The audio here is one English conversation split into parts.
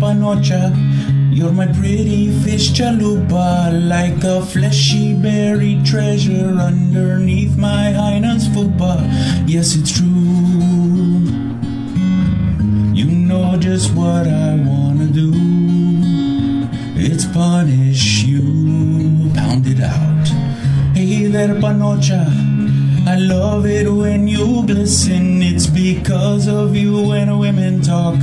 panocha. You're my pretty fish chalupa, like a fleshy buried treasure underneath my highness fupa. Yes, it's true. You know just what I wanna do. It's punish you, pound it out. Hey there, panocha. I love it when you glisten. It's because of you when women talk.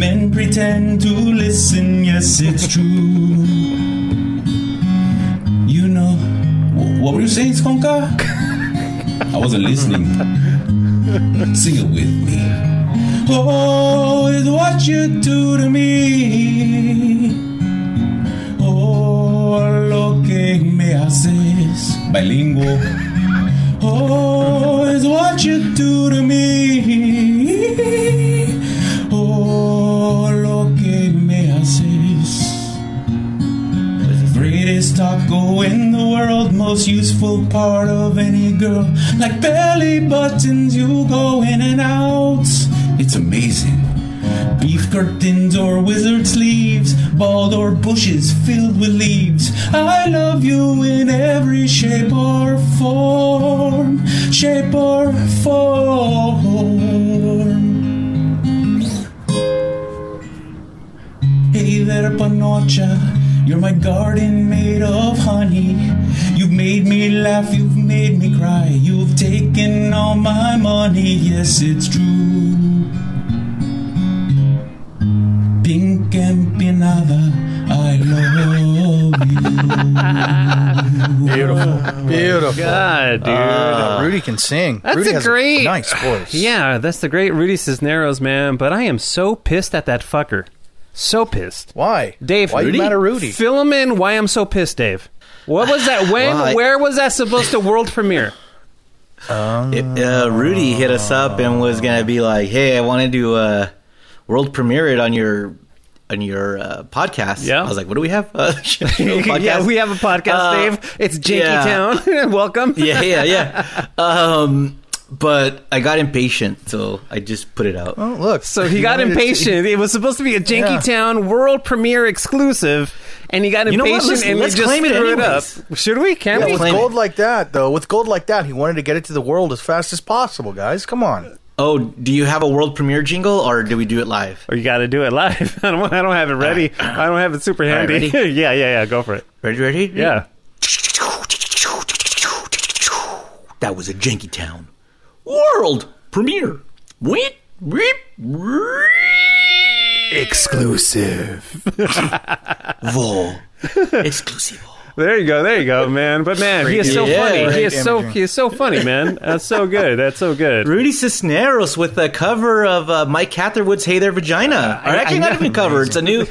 Men pretend to listen. Yes, it's true. You know. Wh- What were you saying, Skonka? I wasn't listening. Sing it with me. Oh, it's what you do to me. Oh, lo que me haces. Bilingual. Oh, it's what you do to me. Taco in the world, most useful part of any girl. Like belly buttons, you go in and out. It's amazing. Beef curtains or wizard sleeves, bald or bushes filled with leaves. I love you in every shape or form, shape or form. Hey there, Panocha. You're my garden made of honey. You've made me laugh, you've made me cry. You've taken all my money, yes, it's true. Pink empanada, I love you. Beautiful. Beautiful. God, dude. Uh, Rudy can sing. That's Rudy a has great- nice voice. yeah, that's the great Rudy Cisneros, man. But I am so pissed at that fucker. So pissed. Why? Dave, Why you mad at Rudy? Fill him in why I'm so pissed, Dave. What was that? When? Well, I- where was that supposed to world premiere? It, uh, Rudy hit us up and was gonna be like, "Hey, I wanted to uh, world premiere it on your on your uh, podcast." Yeah. I was like, "What do we have?" Uh, show podcast? yeah, we have a podcast, Uh, Dave. It's Janky yeah. Town. Welcome. yeah, yeah, yeah. Um, but I got impatient, so I just put it out. Oh, look. So he got impatient. It was supposed to be a Janky Yeah. Town world premiere exclusive, and he got You know what? impatient Let's- and let's just claim it screwed anyways. up. Should we? Can Yeah, we? with claim gold it. like that, though, with gold like that, he wanted to get it to the world as fast as possible, guys. Come on. Oh, do you have a world premiere jingle, or do we do it live? Or you got to do it live. I don't. I don't have it ready. I don't have it super handy. ready? yeah, yeah, yeah. Go for it. Ready, ready? Yeah. That was a Janky Town world premiere. Whip, whip, whip. Exclusive. Vol. Exclusive. There you go. There you go, man. But man, he is so Yeah, funny. He is so he is so funny, man. That's so good. That's so good. Rudy Cisneros with the cover of uh, Mike Catherwood's "Hey There, Vagina." or I- actually, I not know. even cover. It's a new.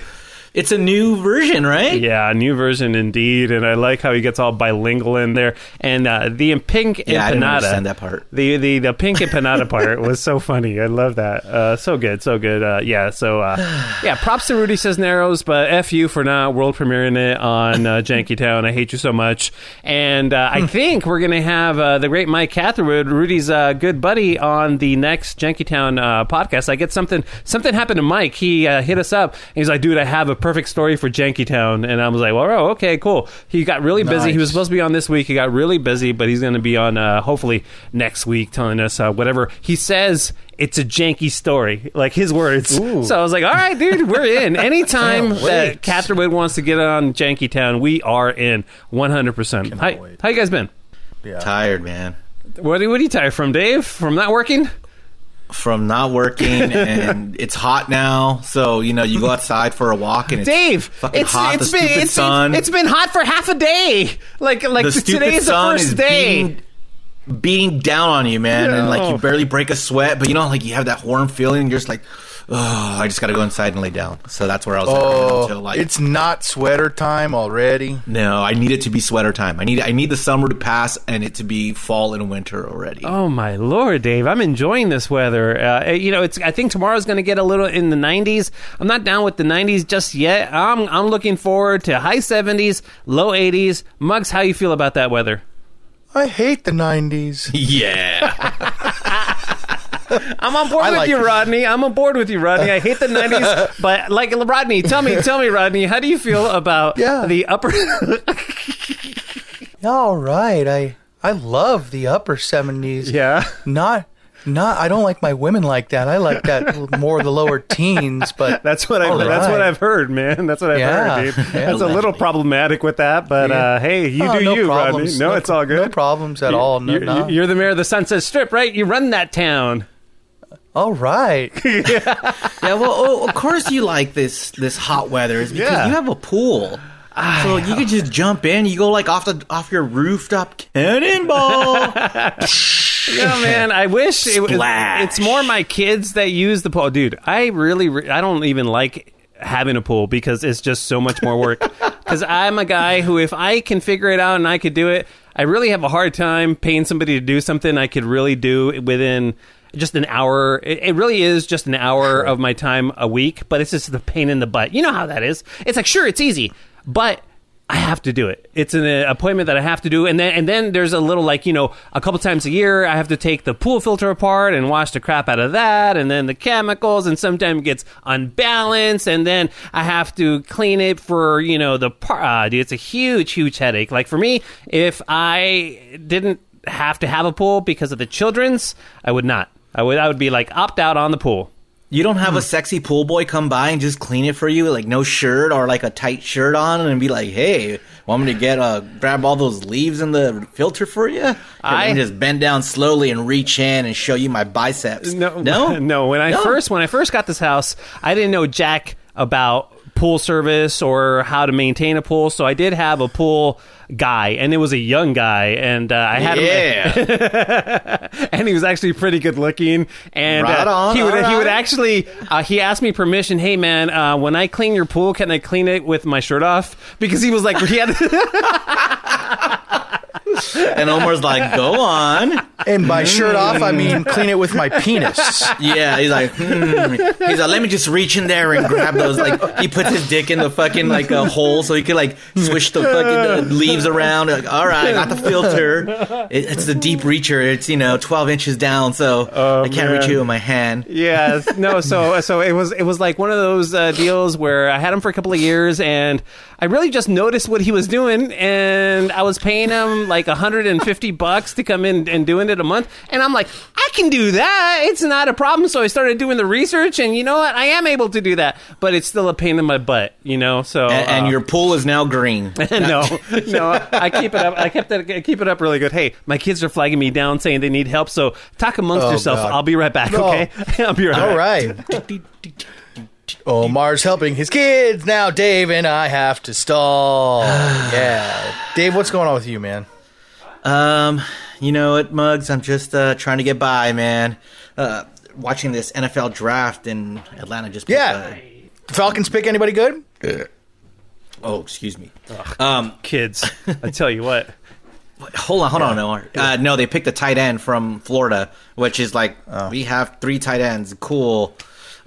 It's a new version, right? Yeah, a new version indeed, and I like how he gets all bilingual in there. And uh, the pink Yeah, I didn't understand that part. The the the pink empanada part was so funny. I love that. Uh, so good, so good. Uh, yeah, so uh, yeah, props to Rudy Cisneros, but f you for not world premiering it on uh, Janky Town. I hate you so much. And uh, Hmm. I think we're gonna have uh, the great Mike Catherwood, Rudy's uh, good buddy, on the next Janky Town uh, podcast. I get something. Something happened to Mike. He uh, hit us up. He's like, "Dude, I have a perfect story for Janky Town," and I was like, "Well, oh, okay, cool." He got really busy. He was supposed to be on this week. He got really busy, but he's going to be on uh, hopefully next week, telling us uh, whatever he says. It's a janky story, like his words. Ooh. So I was like, "All right, dude, we're in." Anytime Can't that wait. Catherwood wants to get on Janky Town, we are in one hundred percent. How wait. how you guys been? Yeah. Tired, man. What, what are you tired from, Dave? From not working? From not working, and it's hot now. So you know, you go outside for a walk, and it's Dave, fucking it's hot. it's the been it's, sun. it's been hot for half a day. Like like the stupid today's the first is day. beating, beating down on you, man, and like you barely break a sweat, but you know, like you have that warm feeling. You're just like, oh, I just got to go inside and lay down. So that's where I was at Oh, until like it's not sweater time already. no, I need it to be sweater time. I need I need the summer to pass and it to be fall and winter already. Oh my lord, Dave! I'm enjoying this weather. Uh, you know, it's. I think tomorrow's going to get a little in the 90s. I'm not down with the 90s just yet. I'm. I'm looking forward to high 70s, low 80s. Mugs, how you feel about that weather? I hate the 90s. Yeah. I'm on board I with like you, it. Rodney. I'm on board with you, Rodney. I hate the '90s, but like Rodney, tell me, tell me, Rodney, how do you feel about Yeah. the upper? All right, I I love the upper seventies. yeah. Not not. I don't like my women like that. I like that more the lower teens. But That's what I've All that's what. I've heard, man. That's what I've Yeah. heard, dude. Yeah. That's a little problematic with that, but Yeah. uh, hey, you Oh, do no you, problems. Rodney. No, it's all good. No problems at all. No, You're, no. you're the mayor of the Sunset Strip, right? You run that town. All right. Yeah, well, oh, of course you like this this hot weather is because Yeah. you have a pool. So you could just jump in. You go like off the off your rooftop cannonball. Yeah, man. I wish it was. Splash. It's more my kids that use the pool, dude. I really, re- I don't even like having a pool because it's just so much more work. Because I'm a guy who, if I can figure it out and I could do it, I really have a hard time paying somebody to do something I could really do within just an hour. It, it really is just an hour of my time a week, but it's just the pain in the butt. You know how that is. It's like, sure, it's easy, but I have to do it. It's an uh, appointment that I have to do, and then and then there's a little like you know a couple times a year I have to take the pool filter apart and wash the crap out of that, and then the chemicals, and sometimes it gets unbalanced, and then I have to clean it for you know the par. Uh, dude, it's a huge, huge headache. Like for me, if I didn't have to have a pool because of the children's, I would not. I would I would be like opt out on the pool. You don't have a sexy pool boy come by and just clean it for you, like no shirt or like a tight shirt on, and be like, "Hey, want me to get uh grab all those leaves in the filter for you?" And I- then just bend down slowly and reach in and show you my biceps. No, no, no. When I No? first when I first got this house, I didn't know jack about pool service or how to maintain a pool. So I did have a pool guy, and it was a young guy, and uh, I had him. Yeah, and he was actually pretty good looking. And Right uh, he would all he would actually uh, he asked me permission. Hey man, uh, when I clean your pool, can I clean it with my shirt off? Because he was like he had. And Omar's like, "Go on." And by shirt off, I mean clean it with my penis. Yeah, he's like, hmm. he's like, let me just reach in there and grab those. Like, he puts his dick in the fucking like a hole so he could like swish the fucking uh, leaves around. Like, all right, I got the filter. It, it's the deep reacher. It's you know twelve inches down, so I can't reach you with my hand. Yeah, no. So, so it was, it was like one of those uh, deals where I had him for a couple of years, and I really just noticed what he was doing, and I was paying him like 150 bucks to come in and doing it a month, and I'm like, I can do that. It's not a problem. So I started doing the research, and you know what? I am able to do that, but it's still a pain in my butt, you know. So, And, and uh, your pool is now green. no, no, I keep it up. I kept it, I keep it up really good. Hey, my kids are flagging me down saying they need help. So talk amongst Oh, yourself. God. I'll be right back. No. Okay, I'll be right All back. right. Omar's helping his kids now. Dave and I have to stall. yeah, Dave, what's going on with you, man? Um, you know what, Mugs? I'm just uh, trying to get by, man. Uh, watching this NFL draft in Atlanta just. Yeah. The Falcons pick anybody good? oh, excuse me. Um, Kids, I tell you what. hold on, hold on, Omar. Uh, no, they picked a tight end from Florida, which is like Oh. we have three tight ends. Cool.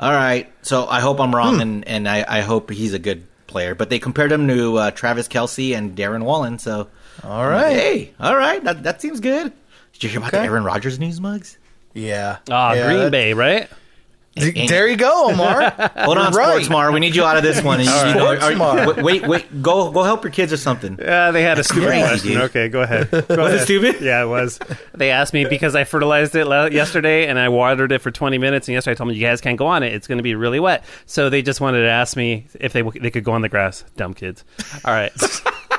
All right. So I hope I'm Hmm. wrong, and and I, I hope he's a good player. But they compared him to uh, Travis Kelce and Darren Waller. So All right. hey, all right, that that seems good. Did you hear about Okay. the Aaron Rodgers news, Mugs? Yeah. Ah, Yeah, Green Bay, right? D- there you go, Omar. Hold on, Right. Sports Mar. We need you out of this one. You- you know, are- Sportsmar. wait, wait, go go help your kids or something. Yeah, they had a stupid crazy, question. dude. Okay, go ahead. Go Was ahead. it stupid? Yeah, it was. They asked me because I fertilized it yesterday and I watered it for 20 minutes. And yesterday I told them you guys can't go on it; it's going to be really wet. So they just wanted to ask me if they w- they could go on the grass. Dumb kids. All right.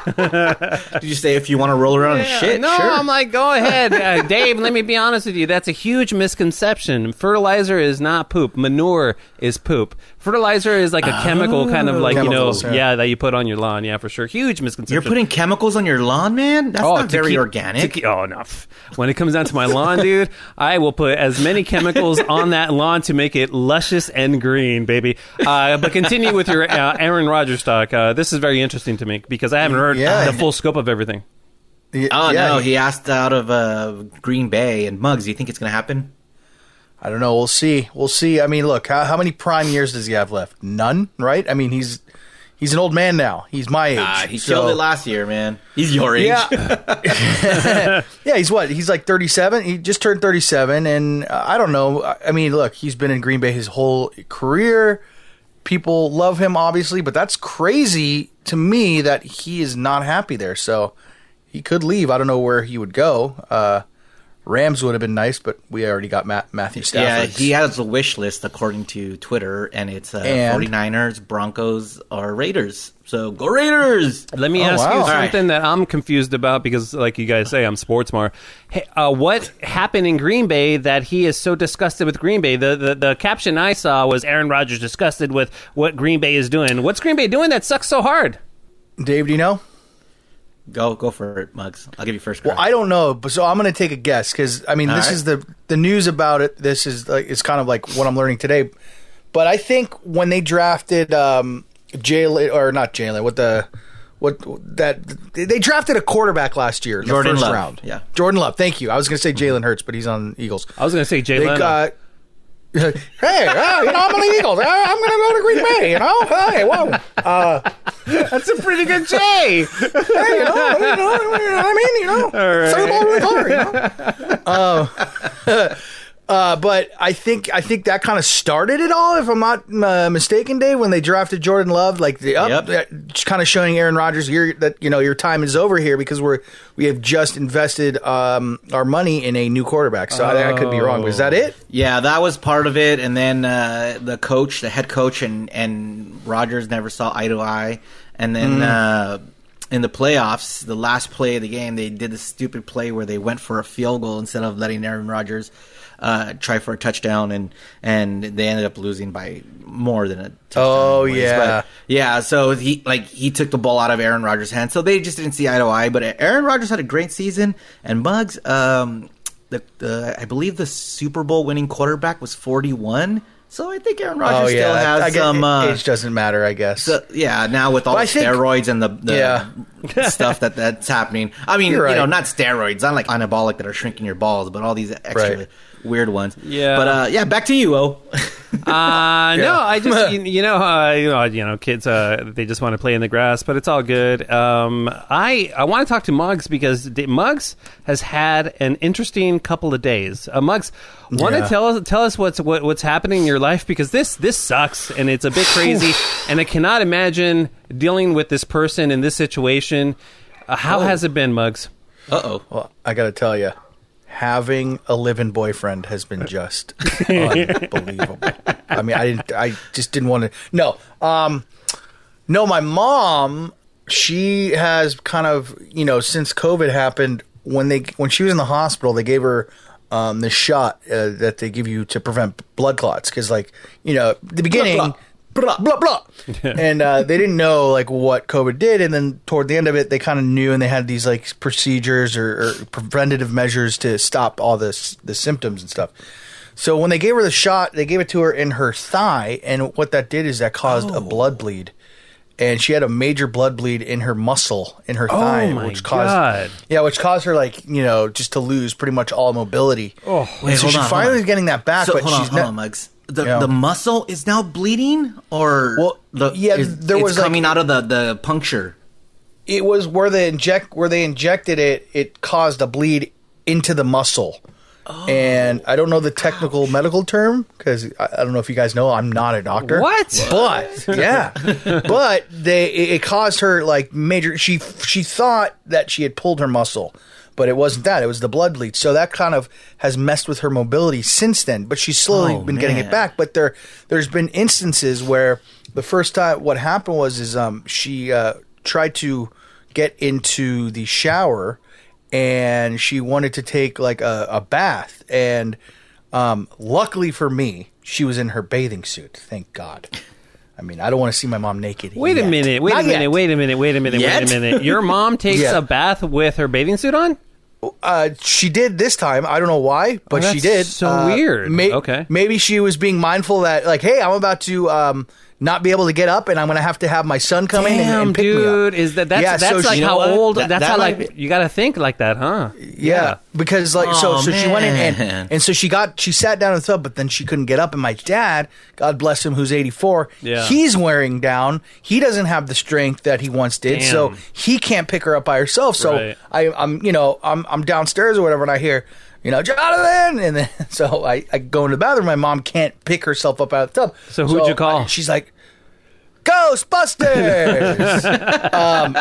Did you say if you want to roll around and shit? no, sure. I'm like, go ahead, uh, Dave. Let me be honest with you. That's a huge misconception. Fertilizer is not poop. Manure is poop. Fertilizer is like a chemical kind of like Chemicals, you know, yeah. yeah. that you put on your lawn. Yeah, for sure. Huge misconception. You're putting chemicals on your lawn, man. That's Oh, not to very keep- organic. to keep- oh no! When it comes down to my lawn, dude, I will put as many chemicals on that lawn to make it luscious and green, baby. Uh, but continue with your uh, Aaron Rodgers talk. Uh, this is very interesting to me because I haven't heard Yeah. the full scope of everything. Y- oh yeah, no, he asked out of uh, Green Bay and Mugs. Do you think it's going to happen? I don't know. We'll see. We'll see. I mean, look, how, how many prime years does he have left? None, right? I mean, he's He's an old man now. He's my age. Ah, he so- killed it last year, man. He's your age. Yeah. yeah, he's what? He's like 37. He just turned 37 and uh, I don't know. I I mean, look, he's been in Green Bay his whole career. People love him obviously, but that's crazy to me that he is not happy there. So he could leave. I don't know where he would go. Uh Rams would have been nice, but we already got Matt, Matthew Yeah, he has a wish list according to Twitter, and it's uh, And? 49ers, Broncos, or Raiders. So go Raiders! Let me Oh, ask wow. you All right. something that I'm confused about because, like you guys say, I'm sports more. Hey, uh, what happened in Green Bay that he is so disgusted with Green Bay? The, the the caption I saw was Aaron Rodgers disgusted with what Green Bay is doing. What's Green Bay doing that sucks so hard? Dave, do you know? Go go for it, Mugs. I'll give you first. Well. I don't know, but so I'm going to take a guess because I mean, All this right. is the the news about it. This is like it's kind of like what I'm learning today. But I think when they drafted um, Jalen or not Jalen, what the what that they drafted a quarterback last year, in Jordan the first Love, round. yeah. Jordan Love. Thank you. I was going to say Jalen Hurts, but he's on Eagles. I was going to say Jalen. Got. Hey, uh, you know, I'm the Eagles. Uh, I'm going to go to Green Bay. You know, hey, whoa. Uh, That's a pretty good Jay. hey, you know, you know, you know I mean, you know, throw the ball really far, you know. Uh, uh, but I think I think that kind of started it all, if I'm not uh, mistaken, Dave. When they drafted Jordan Love, like the up, Yep. kind of showing Aaron Rodgers your, that you know your time is over here because we're we have just invested um, our money in a new quarterback. So I, I could be wrong. Was that it? Yeah, that was part of it, and then uh, the coach, the head coach, and and Rodgers never saw eye to eye, and then. Uh, in the playoffs, the last play of the game, they did this stupid play where they went for a field goal instead of letting Aaron Rodgers uh, try for a touchdown, and and they ended up losing by more than a touchdown. Oh, anyways. yeah. But, yeah. So he like he took the ball out of Aaron Rodgers' hands, so they just didn't see eye to eye. But Aaron Rodgers had a great season, and Mugs, um, the, the I believe the Super Bowl winning quarterback was forty one. So I think Aaron Rodgers oh yeah, still has I guess some. Uh, age doesn't matter, I guess. so, yeah, now with all I the think- steroids and the, the Yeah. stuff that that's happening. I mean, You're you know, not steroids, not like anabolic that are shrinking your balls, but all these extra Right. Weird ones. Yeah. But uh, yeah, back to you, O. Uh, no, I just you, you know uh, you know you know kids uh, they just want to play in the grass, but it's all good. Um, I I want to talk to Muggs because D- Muggs has had an interesting couple of days. Uh, Muggs, want to Yeah. tell us tell us what's what, what's happening in your life because this this sucks and it's a bit crazy, and I cannot imagine dealing with this person in this situation. Uh, how has it been, Muggs? Uh oh. Well, I got to tell you, having a live-in boyfriend has been just unbelievable. I mean, I didn't, I just didn't want to. No, um, no, my mom, she has kind of, you know, since COVID happened, when they when she was in the hospital, they gave her. Um, the shot uh, that they give you to prevent blood clots, because like you know, the beginning, blah. blah blah, and uh, they didn't know like what COVID did, and then toward the end of it, they kind of knew, and they had these like procedures or, or preventative measures to stop all this the symptoms and stuff. So when they gave her the shot, they gave it to her in her thigh, and what that did is that caused Oh. a blood bleed, and she had a major blood bleed in her muscle in her thigh, Oh my which caused God. yeah, which caused her like you know just to lose pretty much all mobility. Oh, Wait, so she's on, finally getting that back, So but on, she's not. On, Mugs. The Yeah. the muscle is now bleeding, or Well, the yeah, is- there it's was, like- coming out of the the puncture. it was where they inject where they injected it it caused a bleed into the muscle oh. and i don't know the technical medical term because I, I don't know if you guys know i'm not a doctor What? but yeah but they it, it caused her like major she she thought that she had pulled her muscle but it wasn't that. It was the blood bleed. So that kind of has messed with her mobility since then but she's slowly Oh, been getting it back. But there there's been instances where the first time what happened was is um she uh tried to get into the shower and she wanted to take like a, a bath. And um luckily for me she was in her bathing suit. Thank god i mean i don't want to see my mom naked Wait a minute, wait Not a minute, yet. wait a minute, wait a minute, Yet? wait a minute. Your mom takes Yeah. a bath with her bathing suit on? Uh, she did this time. I don't know why, but Oh, she did. so Uh, weird. may- Okay. maybe she was being mindful that, like, hey, I'm about to um, not be able to get up, and I'm going to have to have my son come in and, and pick dude, me up. is that that's Yeah, that's so like she- how what? old? That- that's that how like be- you got to think like that, huh? Yeah, because like so Oh, so she went in and, and so she got she sat down in the tub, but then she couldn't get up. And my dad, God bless him, who's 84, Yeah. he's wearing down. He doesn't have the strength that he once did, so he can't pick her up by herself. So Right. I, I'm you know I'm I'm downstairs or whatever, and I hear. You know, Jonathan, and then so I, I go into the bathroom. My mom can't pick herself up out of the tub. So who'd you call? I- she's like, Ghostbusters. um,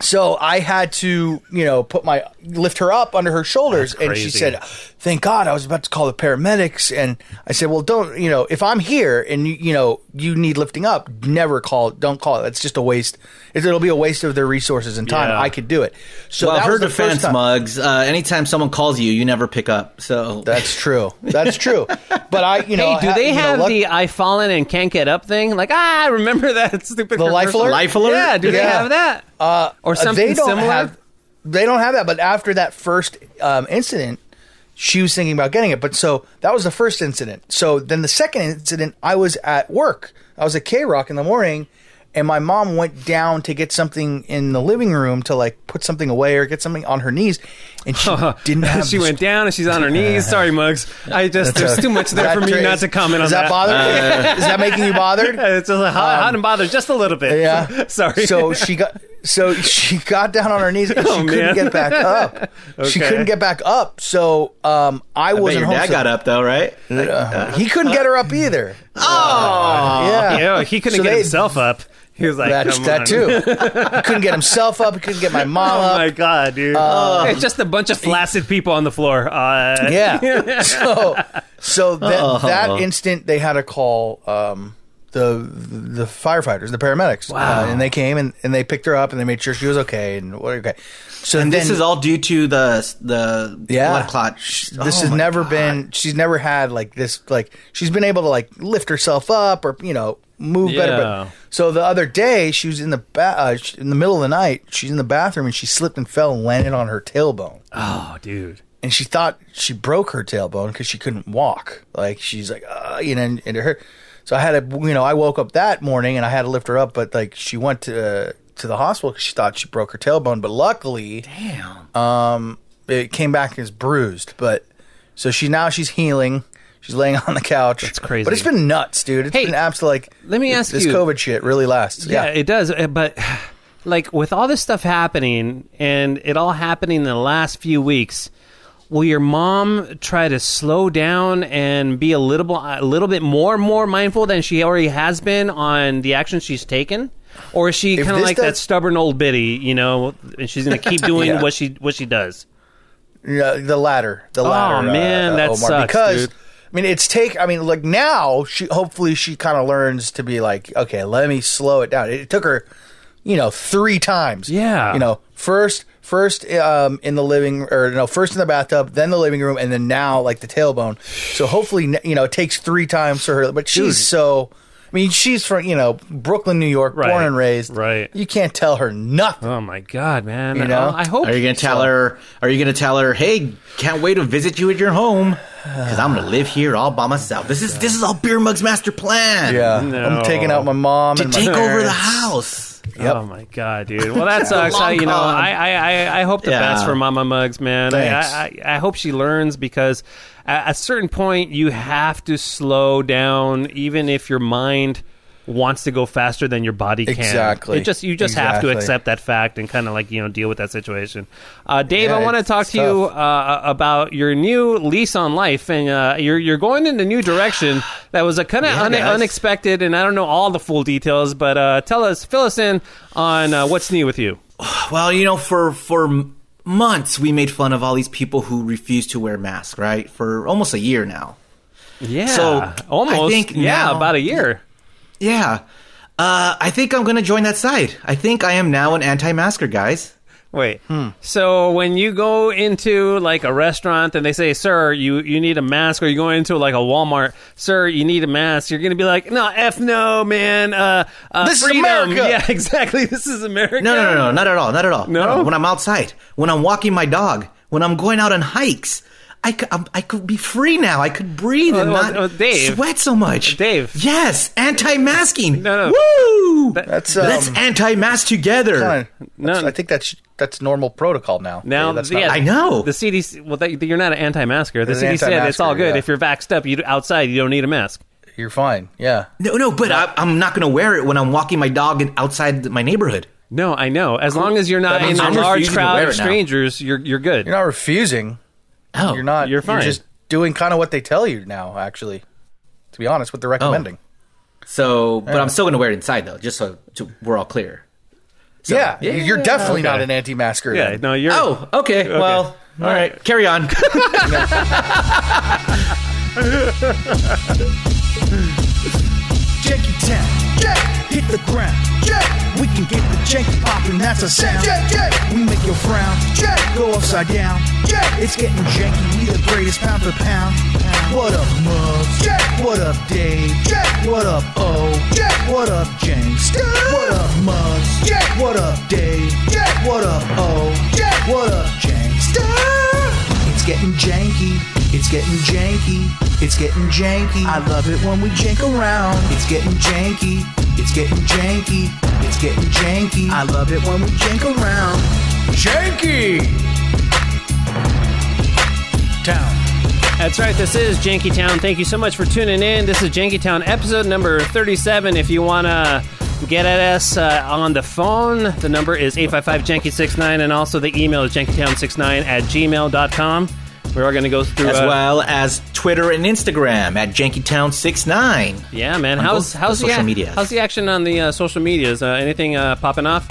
so I had to, you know, put my lift her up under her shoulders, That's and she said, "Thank God, I was about to call the paramedics." And I said, "Well, don't, you know, if I'm here and you, you know, you need lifting up, never call. Don't call it. That's just a waste. It'll be a waste of their resources and time. Yeah. I could do it." So well, her was the first defense. Mugs. Uh, anytime someone calls you, you never pick up. So That's true. That's true. But I, you know, Hey, do ha- they you know, have luck- the "I fallen and can't get up" thing? Like, ah, I remember that stupid The life commercial? alert? Life alert? Yeah, do they have that? Uh, Or something they don't similar? Have, they don't have that. But after that first um, incident, she was thinking about getting it. But so that was the first incident. So then the second incident, I was at work. I was at KROQ in the morning, and my mom went down to get something in the living room to like put something away or get something on her knees, and she didn't have. she went down and she's on her knees. Sorry, Mugs. I just there's too much there for me not to comment on Is that, that. bothered? is that making you bothered? It's just hot, hot and bothered just a little bit. Yeah. Sorry. So she got so she got down on her knees and she Oh, couldn't man. get back up. She couldn't get back up. So um, I, I wasn't your home. dad so- got up though, right? Uh, he couldn't get her up either. Oh, yeah, Yeah, he couldn't So get they- himself up. He was like, That's Come that on. too. he couldn't get himself up. He couldn't get my mom Oh my god, dude! it's just a bunch of flaccid people on the floor. Uh, Yeah. so so that Oh. that instant they had a call um, the the firefighters, the paramedics, Wow. uh, and they came and, and they picked her up and they made sure she was okay and what okay. So And then, this is all due to the the yeah blood clot. This Oh, has never God. been. She's never had like this. Like she's been able to like lift herself up or you know move better. But so the other day she was in the ba- uh, in the middle of the night. She's in the bathroom and she slipped and fell and landed on her tailbone. Oh, dude. and she thought she broke her tailbone because she couldn't walk. Like she's like, uh, you know, and, and it hurt. So I had to, you know, I woke up that morning and I had to lift her up, but like she went to uh, to the hospital because she thought she broke her tailbone, but luckily, Damn. um, it came back as bruised. But so she now she's healing. She's laying on the couch. That's crazy. But it's been nuts, dude. It's Hey, been absolutely like. let me ask this you- COVID shit really lasts. Yeah, Yeah. it does. uh, But like with all this stuff happening and it all happening in the last few weeks, will your mom try to slow down and be a little a little bit more more mindful than she already has been on the actions she's taken? Or is she kind of like that stubborn old biddy, you know, and she's going to keep doing Yeah. what she what she does? Yeah, the latter. The Oh, latter. man, uh, that Omar, sucks, because dude. I mean, it's take. I mean, like now, she hopefully she kind of learns to be like, okay, let me slow it down. It, took her, you know, three times. Yeah. you know, first. First um, in the living, or no, first in the bathtub, then the living room, and then now like the tailbone. So hopefully, you know, it takes three times for her. But she's Dude. so. I mean, she's from you know Brooklyn, New York, Right. born and raised. Right. You can't tell her nothing. Oh my god, man! You know? I hope Are you gonna tell her? Are you gonna tell her? Hey, can't wait to visit you at your home because I'm gonna live here all by myself. This is this is all Beer Mug's master plan. Yeah, No. I'm taking out my mom to and my take over the house. Yep. Oh my god, dude! Well, that sucks. I, you know, con. I, I, I hope the Yeah. best for Mama Mugs, man. I, I, I hope she learns because at a certain point you have to slow down, even if your mind wants to go faster than your body can. Exactly. It just you just have to accept that fact and kind of like you know deal with that situation. Uh, Dave, Yeah, I want to talk to you uh, about your new lease on life, and uh, you're you're going in a new direction that was a kind of Yeah, un- unexpected, and I don't know all the full details, but uh, tell us, fill us in on uh, what's new with you. Well, you know, for for months we made fun of all these people who refuse to wear masks, right? For almost a year now. Yeah, So, almost. I think yeah, now- about a year. Yeah. Uh, I think I'm gonna join that side. I think I am now an anti-masker, guys. Wait. Hmm. So when you go into like a restaurant and they say, "Sir, you you need a mask," or you go into like a Walmart, "Sir, you need a mask," you're gonna be like, "No, f no, man. Uh, uh, This is. America. Yeah, exactly. This is America. No, no, no, no, not at all, not at all. No? When I'm outside, when I'm walking my dog, when I'm going out on hikes, I could, I'm, I could be free now. I could breathe and Well, not well, Dave. sweat so much. Dave. Yes, anti-masking. No, no. Woo! That's, Let's um, anti-mask together. Kinda- No. I think that's that's normal protocol now. Now, Yeah, that's yeah, not, I know. the CDC. Well, that, you're not an anti-masker. The You're CDC said it's all good yeah. if you're vaxxed up. You outside, you don't need a mask. you're fine. Yeah. No, no, but I, I'm not going to wear it when I'm walking my dog in, outside my neighborhood. No, I know. As long as you're not in means a I'm large crowd wear of strangers, you're you're good. You're not refusing. Oh, You're not. You're fine. just doing kind of what they tell you now. Actually, to be honest, what they're oh. recommending. So, but I'm still going to wear it inside though, just so, so we're all clear. So- yeah, you're definitely not an anti-masker. yeah, then. no, you're. Oh, okay. Well, all right. Carry on. Janky Town. Hit the ground. We can get the janky poppin', that's a sound. We make your frown. Go upside down. It's getting janky, we the greatest pound for pound. What up, Muggs? What up, Dave? What up, O? What up, James? What up, Muggs? What up, Dave? What up, O? What up, James? It's getting janky. It's getting janky. It's getting janky. I love it when we jank around. It's getting janky. It's getting janky. It's getting janky. I love it when we jank around. Janky Town. That's right. This is Janky Town. Thank you so much for tuning in. This is Janky Town episode number 37. If you want to get at us uh, on the phone, the number is 855-JANKY69 and also the email is jankytown69 at gmail.com. We're going to go through... as uh, well as Twitter and Instagram at JankyTown69. Yeah, man. on How's, both how's, the social medias. how's the action on the uh, social medias? Uh, anything uh, popping off?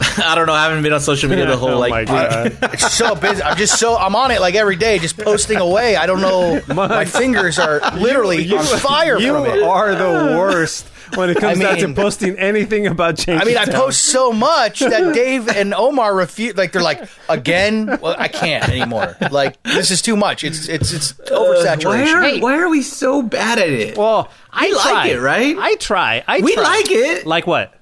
I don't know. I haven't been on social media the whole Oh like my week. It's so busy. I'm just so I'm on it like every day, just posting away. I don't know. My fingers are literally on fire You are the worst when it comes I down to posting anything about Janky I mean, I post so much that Dave and Omar refuse. Like they're like, again, well, I can't anymore. Like this is too much. It's it's it's Why oversaturation. are, Hey. why are we so bad at it? Well, I We like try. it, right? I try. I We try. like it. Like what?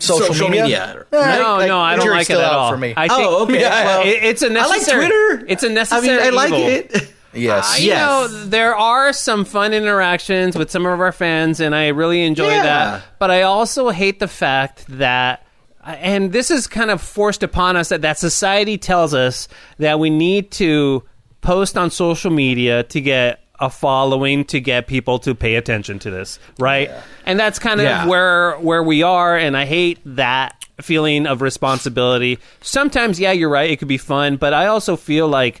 Social, Social media. media. Eh, No, like, no, I don't like it still at all. For me, I think, Oh, okay. Yeah, well, it- it's a I like. Twitter. It's a necessary. mean, I like evil. it. Yes, You Yes. know, there are some fun interactions with some of our fans, and I really enjoy Yeah. that. But I also hate the fact that, and this is kind of forced upon us that that society tells us that we need to post on social media to get a following to get people to pay attention to this, right? And that's kind of Yeah. where where we are, and I hate that feeling of responsibility. Sometimes, yeah, you're right, it could be fun, but I also feel like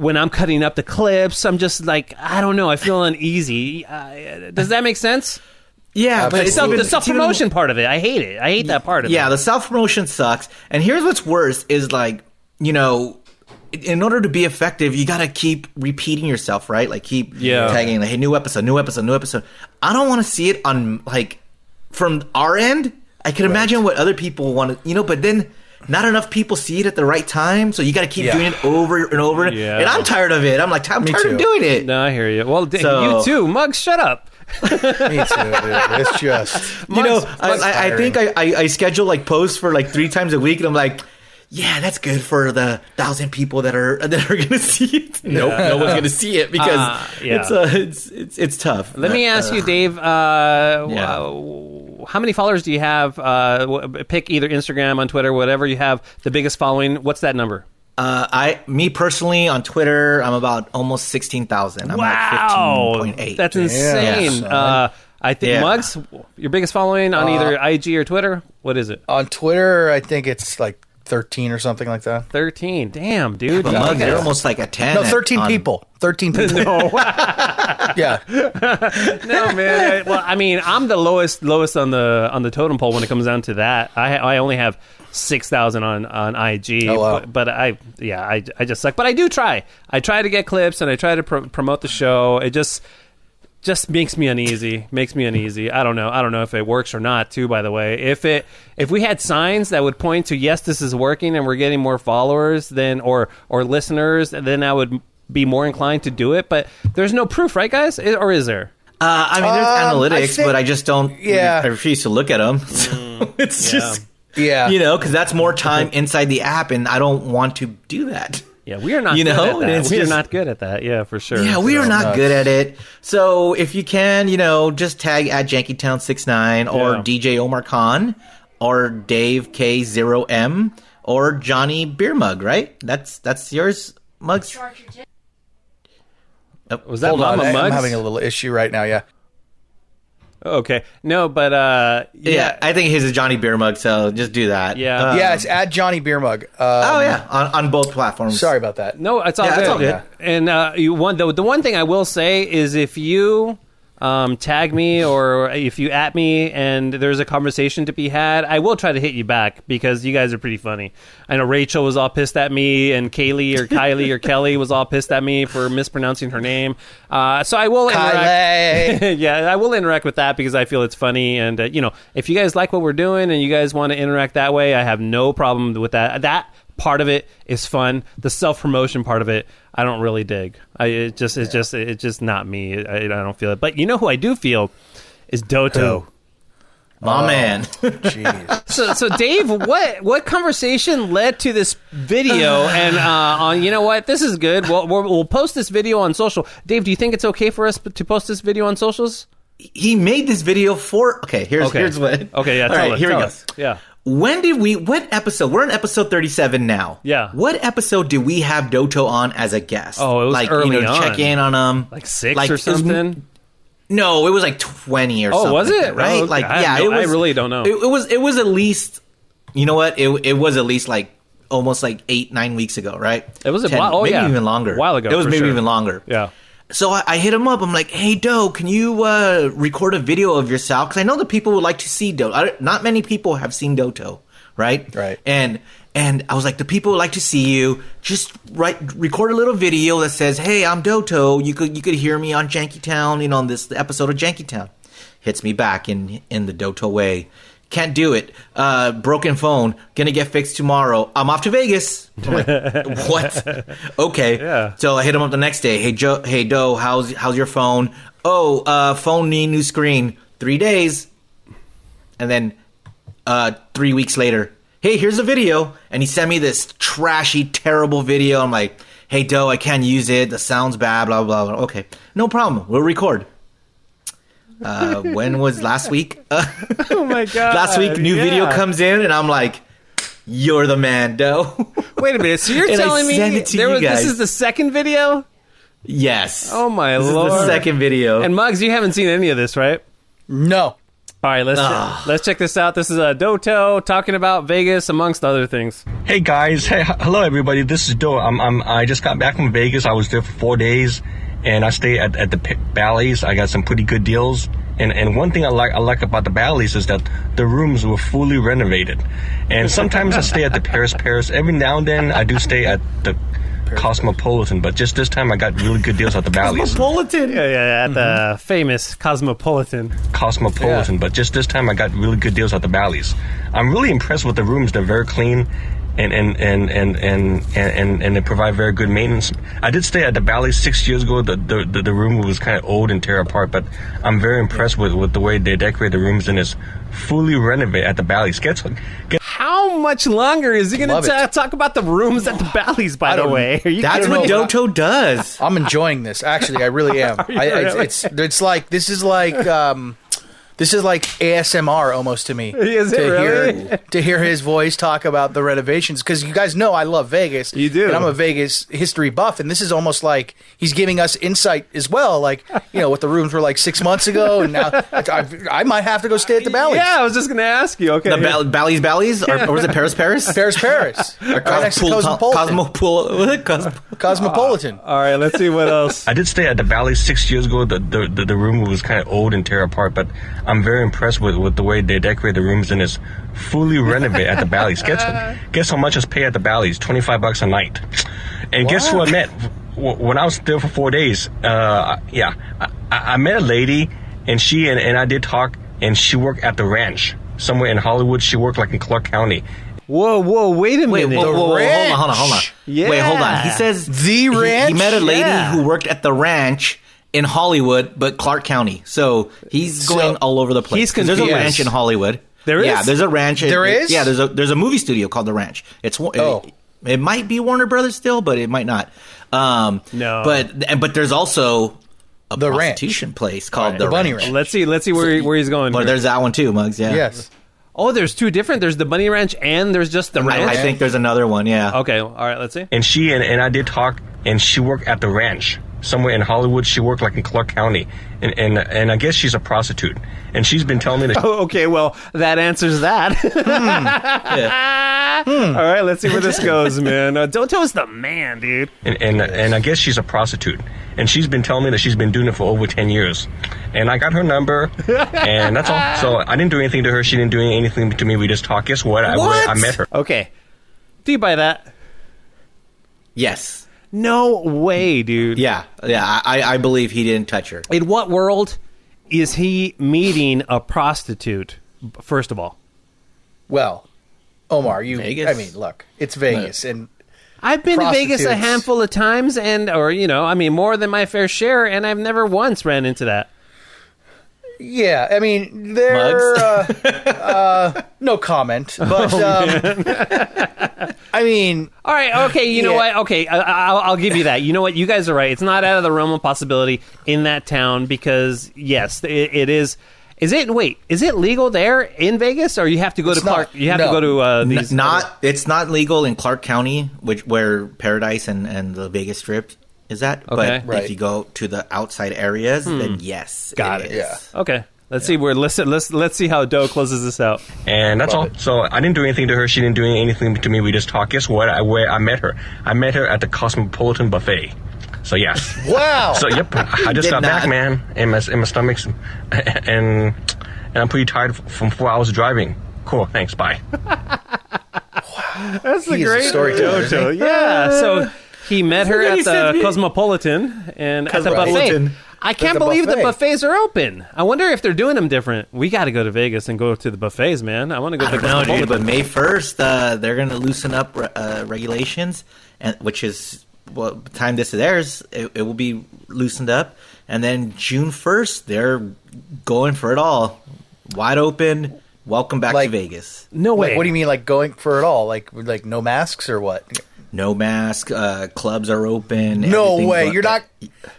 when I'm cutting up the clips, I'm just like, I don't know, I feel uneasy. Uh, does that make sense? Yeah, but it's Self, the it's self even- promotion part of it, I hate it. I hate that part of Yeah, it. Yeah, the self promotion sucks. And here's what's worse is like, you know, in order to be effective, you got to keep repeating yourself, right? Like keep Yeah. tagging, like, hey, new episode, new episode, new episode. I don't want to see it on like from our end. I can imagine what other people want to, you know, but then not enough people see it at the right time, so you got to keep Yeah. doing it over and over. Yeah. And I'm tired of it. I'm like, I'm Me tired too. of doing it. No, I hear you. Well, d- So- you too. Muggs, shut up. me too. Dude. It's just you know, Mugs- I, Mugs I, I think I, I, I schedule like posts for like three times a week, and I'm like, yeah, that's good for the thousand people that are that are gonna see it. Nope, no one's gonna see it because Uh, yeah. it's, uh, it's it's it's tough. Let me Uh, ask you, Dave. Uh, Yeah. W- how many followers do you have? Uh, pick either Instagram, on Twitter, whatever you have. The biggest following. What's that number? Uh, I me personally on Twitter, I'm about almost sixteen thousand. I'm wow, like fifteen point eight. that's insane. son. uh, I think Yeah. Muggs, your biggest following on either IG or Twitter. What is it? on Twitter. I think it's like 13 or something like that. Thirteen. Damn, dude. But You Muggs, guys- you're almost like a ten. No, 13 on- people. 13 people. no. yeah. no man. I- well, I mean, I'm the lowest lowest on the on the totem pole when it comes down to that. I I only have six thousand on on IG. Oh, wow. but, but I yeah I, I just suck. But I do try. I try to get clips and I try to pro- promote the show. It just just makes me uneasy. Makes me uneasy. I don't know. I don't know if it works or not. Too, by the way, if it if we had signs that would point to yes, this is working and we're getting more followers, then or or listeners, then I would be more inclined to do it. But there's no proof, right, guys? I- Or is there? Uh, I mean, there's Um, I analytics, think- but I just don't. Yeah. I refuse to look at them. So Mm. it's just Yeah. you know because that's more time inside the app, and I don't want to do that. Yeah, we are not. You good know, at that. it's we just- are not good at that. Yeah, for sure. Yeah, we are not nuts. good at it. So if you can, you know, just tag at JankyTown69 or Yeah. DJ Omar Khan or Dave K0M or Johnny Beer Mug, right? That's that's yours, Mugs. Oh, Was that Hold on, Mama I- I'm having a little issue right now. Yeah. Okay, no, but uh, Yeah. yeah, I think his is Johnny Beer Mug, so just do that. Yeah. Um, yeah, it's at Johnny Beer Mug. Um, Oh yeah, on, on both platforms. Sorry about that. No, it's all Yeah, good. it's all good. And uh, you one the, the one thing I will say is if you um, tag me or if you at me and there's a conversation to be had, I will try to hit you back because you guys are pretty funny. I know Rachel was all pissed at me, and Kaylee or Kylie or Kelly was all pissed at me for mispronouncing her name. Uh, so I will interact. Yeah, I will interact with that because I feel it's funny, and uh, you know, if you guys like what we're doing and you guys want to interact that way, I have no problem with that. That part of it is fun. The self promotion part of it, I don't really dig. I it just it's just it's just not me. I, I don't feel it. But you know who I do feel is Doto. My man. Jeez. So, so Dave, what what conversation led to this video? And uh, on you know what, this is good. We'll, we'll we'll post this video on social. Dave, do you think it's okay for us to post this video on socials? he made this video for. Okay, here's Okay. here's what. Okay, yeah. All right, us, here we go. us. Yeah. When did we? What episode? We're in episode thirty-seven now. Yeah. What episode did we have Doto on as a guest? Oh, it was like early you know, on. check in on him, Like six Like, or was- something. no, it was like twenty or Oh, something. was it? right? Oh. Like, I yeah, no- it I was. really don't know. It, it was. It was at least. You know what? It it was at least like almost like eight nine weeks ago, right? It was a Ten- while- oh, maybe yeah. even longer. A while ago, It was maybe sure. even longer. Yeah. So I, I hit him up. I'm like, "Hey, Doe, can you uh, record a video of yourself? Because I know that people would like to see Doe. I, not many people have seen Doto, right? Right. And and I was like, the people would like to see you. Just write, record a little video that says, "Hey, I'm Doto. You could you could hear me on Jankytown, you know, on this episode of Jankytown." Hits me back in in the Doto way. Can't do it. Uh, broken phone. Gonna get fixed tomorrow. I'm off to Vegas. I'm like, what? Okay. Yeah. So I hit him up the next day. Hey Joe. Hey Doe. How's how's your phone? Oh, uh, phone need new screen. Three days. And then uh, three weeks later, hey, here's a video. And he sent me this trashy, terrible video. I'm like, hey, Doe, I can't use it. The sound's bad, blah, blah, blah. Okay, no problem. We'll record. Uh, when was last week? Uh, Oh my god. last week, new video comes in, and I'm like, you're the man, Doe. Wait a minute. So you're And telling me sent it to there was guys. this is the second video? yes. Oh my this lord. is the second video. And Muggs, you haven't seen any of this, right? No. All right, let's Ah. let's check this out. This is uh, Doto talking about Vegas amongst other things. Hey guys, hey, h- hello everybody. This is Doe. I'm, I'm, I just got back from Vegas. I was there for four days, and I stay at, at the P- Bally's. I got some pretty good deals. And and one thing I like I like about the Bally's is that the rooms were fully renovated. And sometimes I stay at the Paris Paris. Every now and then I do stay at the Cosmopolitan, but just this time I got really good deals at the Bally's. Cosmopolitan. Yeah, yeah, at the Mm-hmm. famous Cosmopolitan. Cosmopolitan, but just this time I got really good deals at the Bally's. I'm really impressed with the rooms. They're very clean. And and, and, and, and, and and they provide very good maintenance. I did stay at the Bally's six years ago. The the, the, the room was kind of old and tear apart, but I'm very impressed with, with the way they decorate the rooms and it's fully renovated at the Bally's. Get, get How much longer is he going to talk about the rooms at the Bally's? By the way, That's what? Doto does. I'm enjoying this. Actually, I really am. I, I, really? it's it's like this is like um, this is like ASMR almost to me. Is it to really? hear to hear his voice talk about the renovations because you guys know I love Vegas. You do. and I'm a Vegas history buff, and this is almost like he's giving us insight as well. Like you know what the rooms were like six months ago, and now I, I might have to go stay at the Bally's. Yeah, I was just going to ask you. Okay, The Ball- Bally's Bally's? Or, or was it Paris Paris? Paris, Paris, right next to Cosmo- Cosmopolitan. Cosmopol- was it Cosmo- Cosmopolitan. all right, let's see what else. I did stay at the Bally's six years ago. The the, the, the room was kind of old and tear apart, but I'm very impressed with, with the way they decorate the rooms and it's fully renovated at the Bally's. Guess guess how much is pay at the Bally's? Twenty five bucks a night. And guess who I met when I was there for four days? Uh, yeah, I, I I met a lady, and she and, and I did talk, and she worked at the ranch somewhere in Hollywood. She worked like in Clark County. Whoa, whoa, wait a Wait, minute. whoa, whoa, whoa, hold on, ranch. hold on, hold on. Yeah. Wait, hold on. He says The he- He, met a lady Yeah. who worked at the ranch in Hollywood, but Clark County. So he's So- going all over the place. He's 'Cause There's a ranch in Hollywood. There Yeah, there's a ranch. There is? Yeah, there's a there's a movie studio called the Ranch. It's one- Oh. It might be Warner Brothers still, but it might not. Um, No. but but there's also a The Ranch. prostitution place called the, The Bunny Ranch. Ranch. Let's see. Let's see where where he's going. But here. there's that one too, Mugs. Yeah. Yes. oh, there's two different. There's the Bunny Ranch and there's just the I, ranch. I think there's another one. Yeah. Okay. All right. Let's see. And she and, and I did talk, and she worked at the ranch somewhere in Hollywood. She worked like in Clark County, and and and I guess she's a prostitute. And she's been telling me that. Oh, okay. Well, that answers that. Yeah. All right. Let's see where this goes, man. Uh, don't tell us the man, dude. and, and and I guess she's a prostitute, and she's been telling me that she's been doing it for over ten years, and I got her number, and that's all. So I didn't do anything to her. She didn't do anything to me. We just talked. Guess what? I, What? I met her. Okay. Do you buy that? Yes. No way, dude. Yeah. Yeah. I, I believe he didn't touch her. In what world is he meeting a prostitute? First of all, Well, Omar, you. Vegas? I mean, look, it's Vegas, and I've been to Vegas a handful of times, and or you know, I mean, more than my fair share, and I've never once ran into that. Yeah, I mean, they're Mugs? uh, uh, no comment, but um, I mean, All right, okay, you know Yeah. what? Okay, I, I'll, I'll give you that. You know what? You guys are right. It's not out of the realm of possibility in that town because yes, it, it is. Is it? Wait, is it legal there in Vegas, or you have to go It's to Clark? not. You have No. to go to uh, N- these. not it's not legal in Clark County, which where Paradise and, and the Vegas Strip is that? Okay. But Right. if you go to the outside areas, then hmm. yes, Got it. is. Yeah. Okay, let's see where. Let's let's let's see how Doe closes this out. And that's all. So I didn't do anything to her. She didn't do anything to me. We just talked. Guess what? I where I met her. I met her at the Cosmopolitan Buffet. So yes. wow. So yep, I just Did got back, man, and my and my stomach's and and I'm pretty tired from four hours of driving. Cool, thanks, bye. That's He's a storyteller, isn't he? Yeah. So he met her at he the Cosmopolitan and at the buffet. Cosmopolitan. I can't the believe the buffet. buffets are open. I wonder if they're doing them different. We got to go to Vegas and go to the buffets, man. I want to go I to the don't know, dude, Cosmopolitan. but May first, uh, they're going to loosen up uh, regulations, and which is well, by the time this airs, it, it will be loosened up, and then June first, they're going for it all, wide open. Welcome back Like- to Vegas. no way. Like, what do you mean, like going for it all? Like, like no masks or what? No mask. Uh, clubs are open. No way. but- You're not.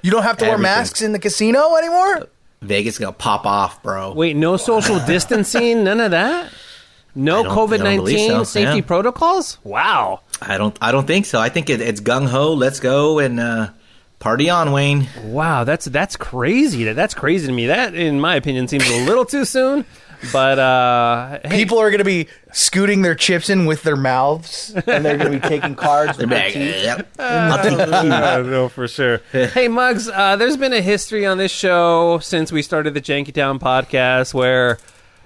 You don't have to wear masks in the casino anymore. Vegas is gonna pop off, bro. Wait, no social distancing, none of that. No I don't- I COVID don't believe nineteen so, safety yeah. protocols. Wow. I don't. I don't think so. I think it, it's gung ho. Let's go and uh, party on, Wayne. Wow, that's that's crazy. That that's crazy to me. That, in my opinion, seems a little too soon. But uh, hey, People are going to be scooting their chips in with their mouths, and they're going to be taking cards with their teeth. yep. I'll take know for sure. hey, Mugs, uh, there's been a history on this show since we started the Jankytown podcast where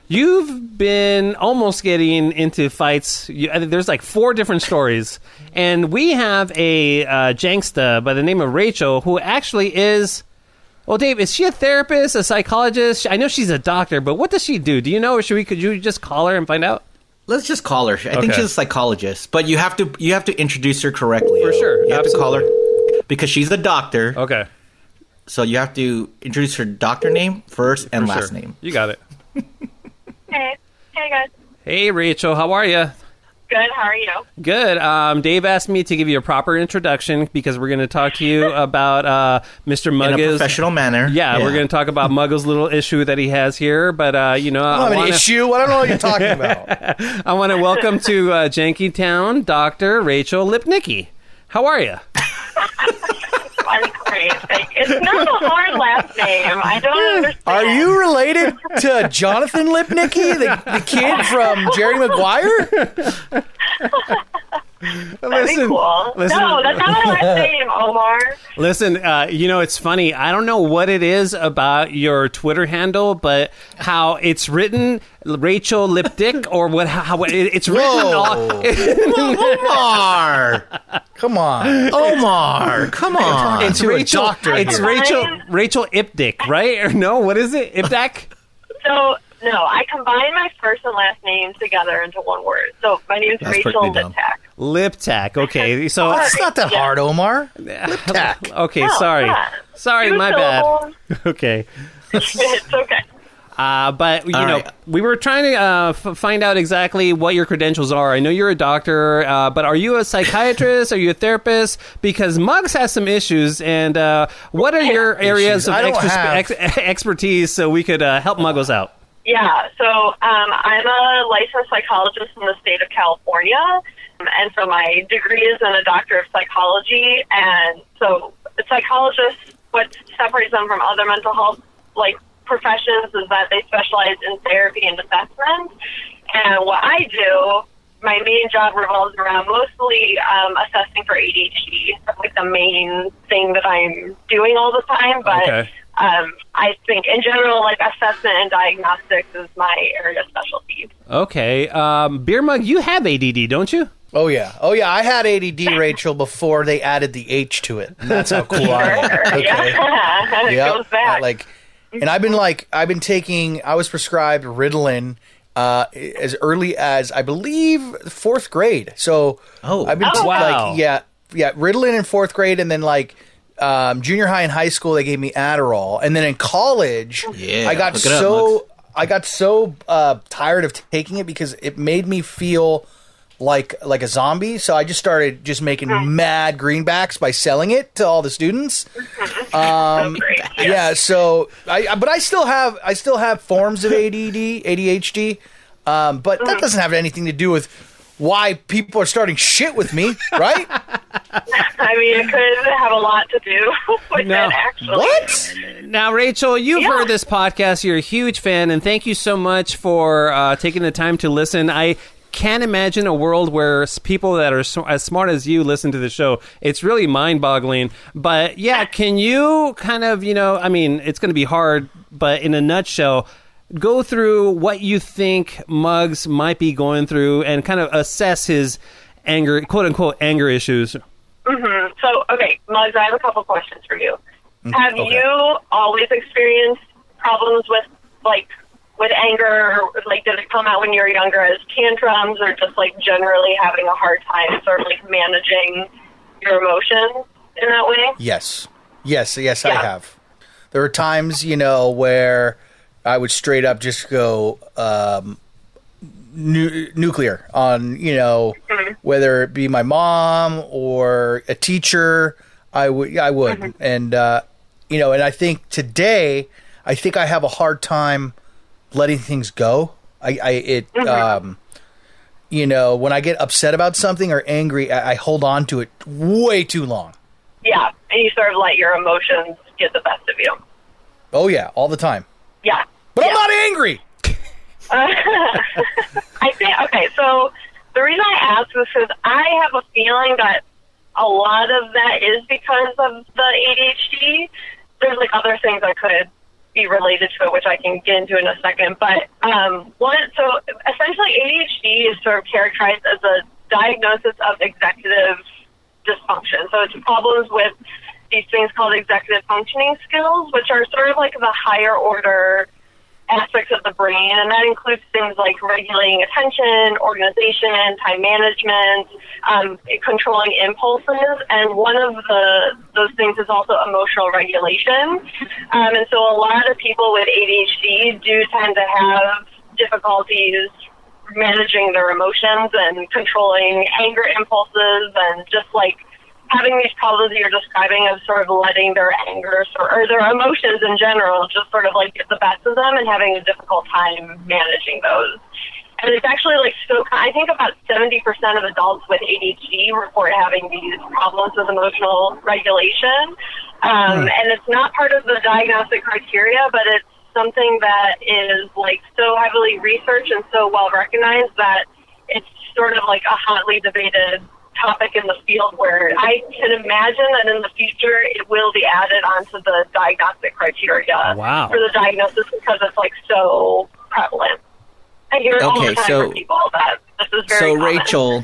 you've been almost getting into fights. You, I think there's like four different stories, and we have a uh, Janksta by the name of Rachel who actually is. Well, Dave, is she a therapist, a psychologist? I know she's a doctor, but what does she do? Do you know, or should we? Could you just call her and find out? Let's just call her. I think she's a psychologist, but you have to you have to introduce her correctly. For sure, you have to call her because she's a doctor. Okay, So you have to introduce her doctor name first and for last sure. name. You got it. Hey, hey guys. Hey, Rachel, how are you? Good. How are you? Good. Um, Dave asked me to give you a proper introduction because we're going to talk to you about uh, Mr. In a Muggles. professional manner. Yeah, we're going to talk about Muggles' little issue that he has here. But uh, you know, I don't have I an want to issue. I don't know what you're talking about. I want to welcome to uh, Jankytown Dr. Rachel Lipnicki. How are you? I'm great. Like, it's not a hard last name. I don't understand. Are you related to Jonathan Lipnicki, the, the kid from Jerry Maguire? That'd be listen, cool. listen- No, that's not my last name, Omar. Listen, uh, you know, it's funny. I don't know what it is about your Twitter handle, but how it's written Rachel Lipdick or what, how, it, it's written all. Omar. Come on. Omar, come on. It's to Rachel. doctor it's here. Rachel. Rachel Ipdick, right? Or no? What is it? Ipdak? So, no, I combined my first and last name together into one word. So, my name is That's Rachel pretty dumb. Liptak. Liptak. Okay, so It's not that Yeah. hard, Omar. Lip tack. okay, No, sorry, yeah. sorry, Two my bad. Okay, it's okay. Uh, but you All know, right. we were trying to uh, f- find out exactly what your credentials are. I know you're a doctor, uh, but are you a psychiatrist? are you a therapist? Because Mugs has some issues, and uh, what are your areas Issues. of I don't have- ex- expertise so we could uh, help Muggles out? Yeah, so um, I'm a licensed psychologist in the state of California, and so my degree is in a doctor of psychology. And so, psychologists, what separates them from other mental health like professions is that they specialize in therapy and assessment. And what I do, my main job revolves around mostly um, assessing for ADHD. That's like the main thing that I'm doing all the time, but. Okay. Um, I think in general, like assessment and diagnostics is my area of specialty. Okay, um, Beer Mug, you have ADD, don't you? Oh yeah, oh yeah. I had ADD, Rachel, before they added the H to it. And that's how cool I am. Okay. Yeah, it Yep. goes back. I Like, and I've been like, I've been taking. I was prescribed Ritalin uh, as early as I believe fourth grade. So Oh. I've been Oh, t- wow. like, yeah, yeah, Ritalin in fourth grade, and then like. Um, junior high and high school, they gave me Adderall, and then in college, Yeah, I got hook it up, so I got so uh, tired of taking it because it made me feel like like a zombie. So I just started just making mad greenbacks by selling it to all the students. Um, Great. yeah. So I, I- but I still have I still have forms of ADD, ADHD, um, but that doesn't have anything to do with why people are starting shit with me, right? I mean, it could have a lot to do with No. it, actually. what? Now, Rachel, you've Yeah. heard this podcast. You're a huge fan, and thank you so much for uh, taking the time to listen. I can't imagine a world where people that are s- as smart as you listen to the show. It's really mind boggling. But yeah, can you kind of, you know, I mean, it's going to be hard, but in a nutshell, go through what you think Mugs might be going through and kind of assess his anger, quote unquote, anger issues. hmm So, okay, Mugs, I have a couple questions for you. Have okay. you always experienced problems with, like, with anger? Like, did it come out when you're younger as tantrums, or just like generally having a hard time, sort of like managing your emotions in that way? Yes. Yes, yes, I have. There are times, you know, where I would straight up just go um, nu- nuclear on, you know, whether it be my mom or a teacher. I would, I would, and uh, you know, and I think today, I think I have a hard time letting things go. I, I it, um, you know, when I get upset about something or angry, I, I hold on to it way too long. Yeah, and you sort of let your emotions get the best of you. Oh yeah, all the time. Yeah. But yeah. I'm not angry. I think okay. So the reason I ask is because I have a feeling that a lot of that is because of the ADHD. There's like other things I could be related to it, which I can get into in a second. But um, one, so essentially, ADHD is sort of characterized as a diagnosis of executive dysfunction. So it's problems with these things called executive functioning skills, which are sort of like the higher order aspects of the brain, and that includes things like regulating attention, organization, time management, um, controlling impulses, and one of the those things is also emotional regulation. Um, and so, a lot of people with ADHD do tend to have difficulties managing their emotions and controlling anger impulses, and just like having these problems that you're describing of sort of letting their anger or, or their emotions in general just sort of like get the best of them and having a difficult time managing those. And it's actually like so, I think about 70% of adults with ADHD report having these problems with emotional regulation. Um, And it's not part of the diagnostic criteria, but it's something that is like so heavily researched and so well recognized that it's sort of like a hotly debated topic in the field where I can imagine that in the future it will be added onto the diagnostic criteria oh, Wow. for the diagnosis because it's like so prevalent. I hear it all the time so- from people that this is very So common. Rachel,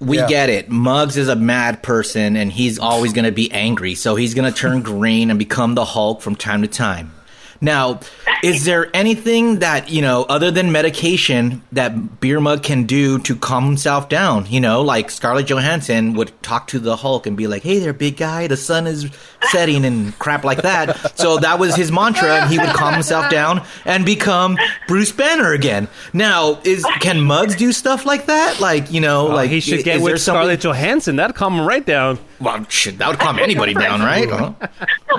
we Yeah. get it. Mugs is a mad person, and he's always going to be angry. So he's going to turn green and become the Hulk from time to time. Now, Is there anything that, you know, other than medication that Beer Mug can do to calm himself down? You know, like Scarlett Johansson would talk to the Hulk and be like, hey there, big guy, the sun is setting and crap like that. So that was his mantra and he would calm himself down and become Bruce Banner again. Now, is can Mugs do stuff like that? Like, you know, oh, like Oh, he should get there with something- Scarlett Johansson. That'd calm him right down. Well, shit, that would calm anybody down, right? Huh?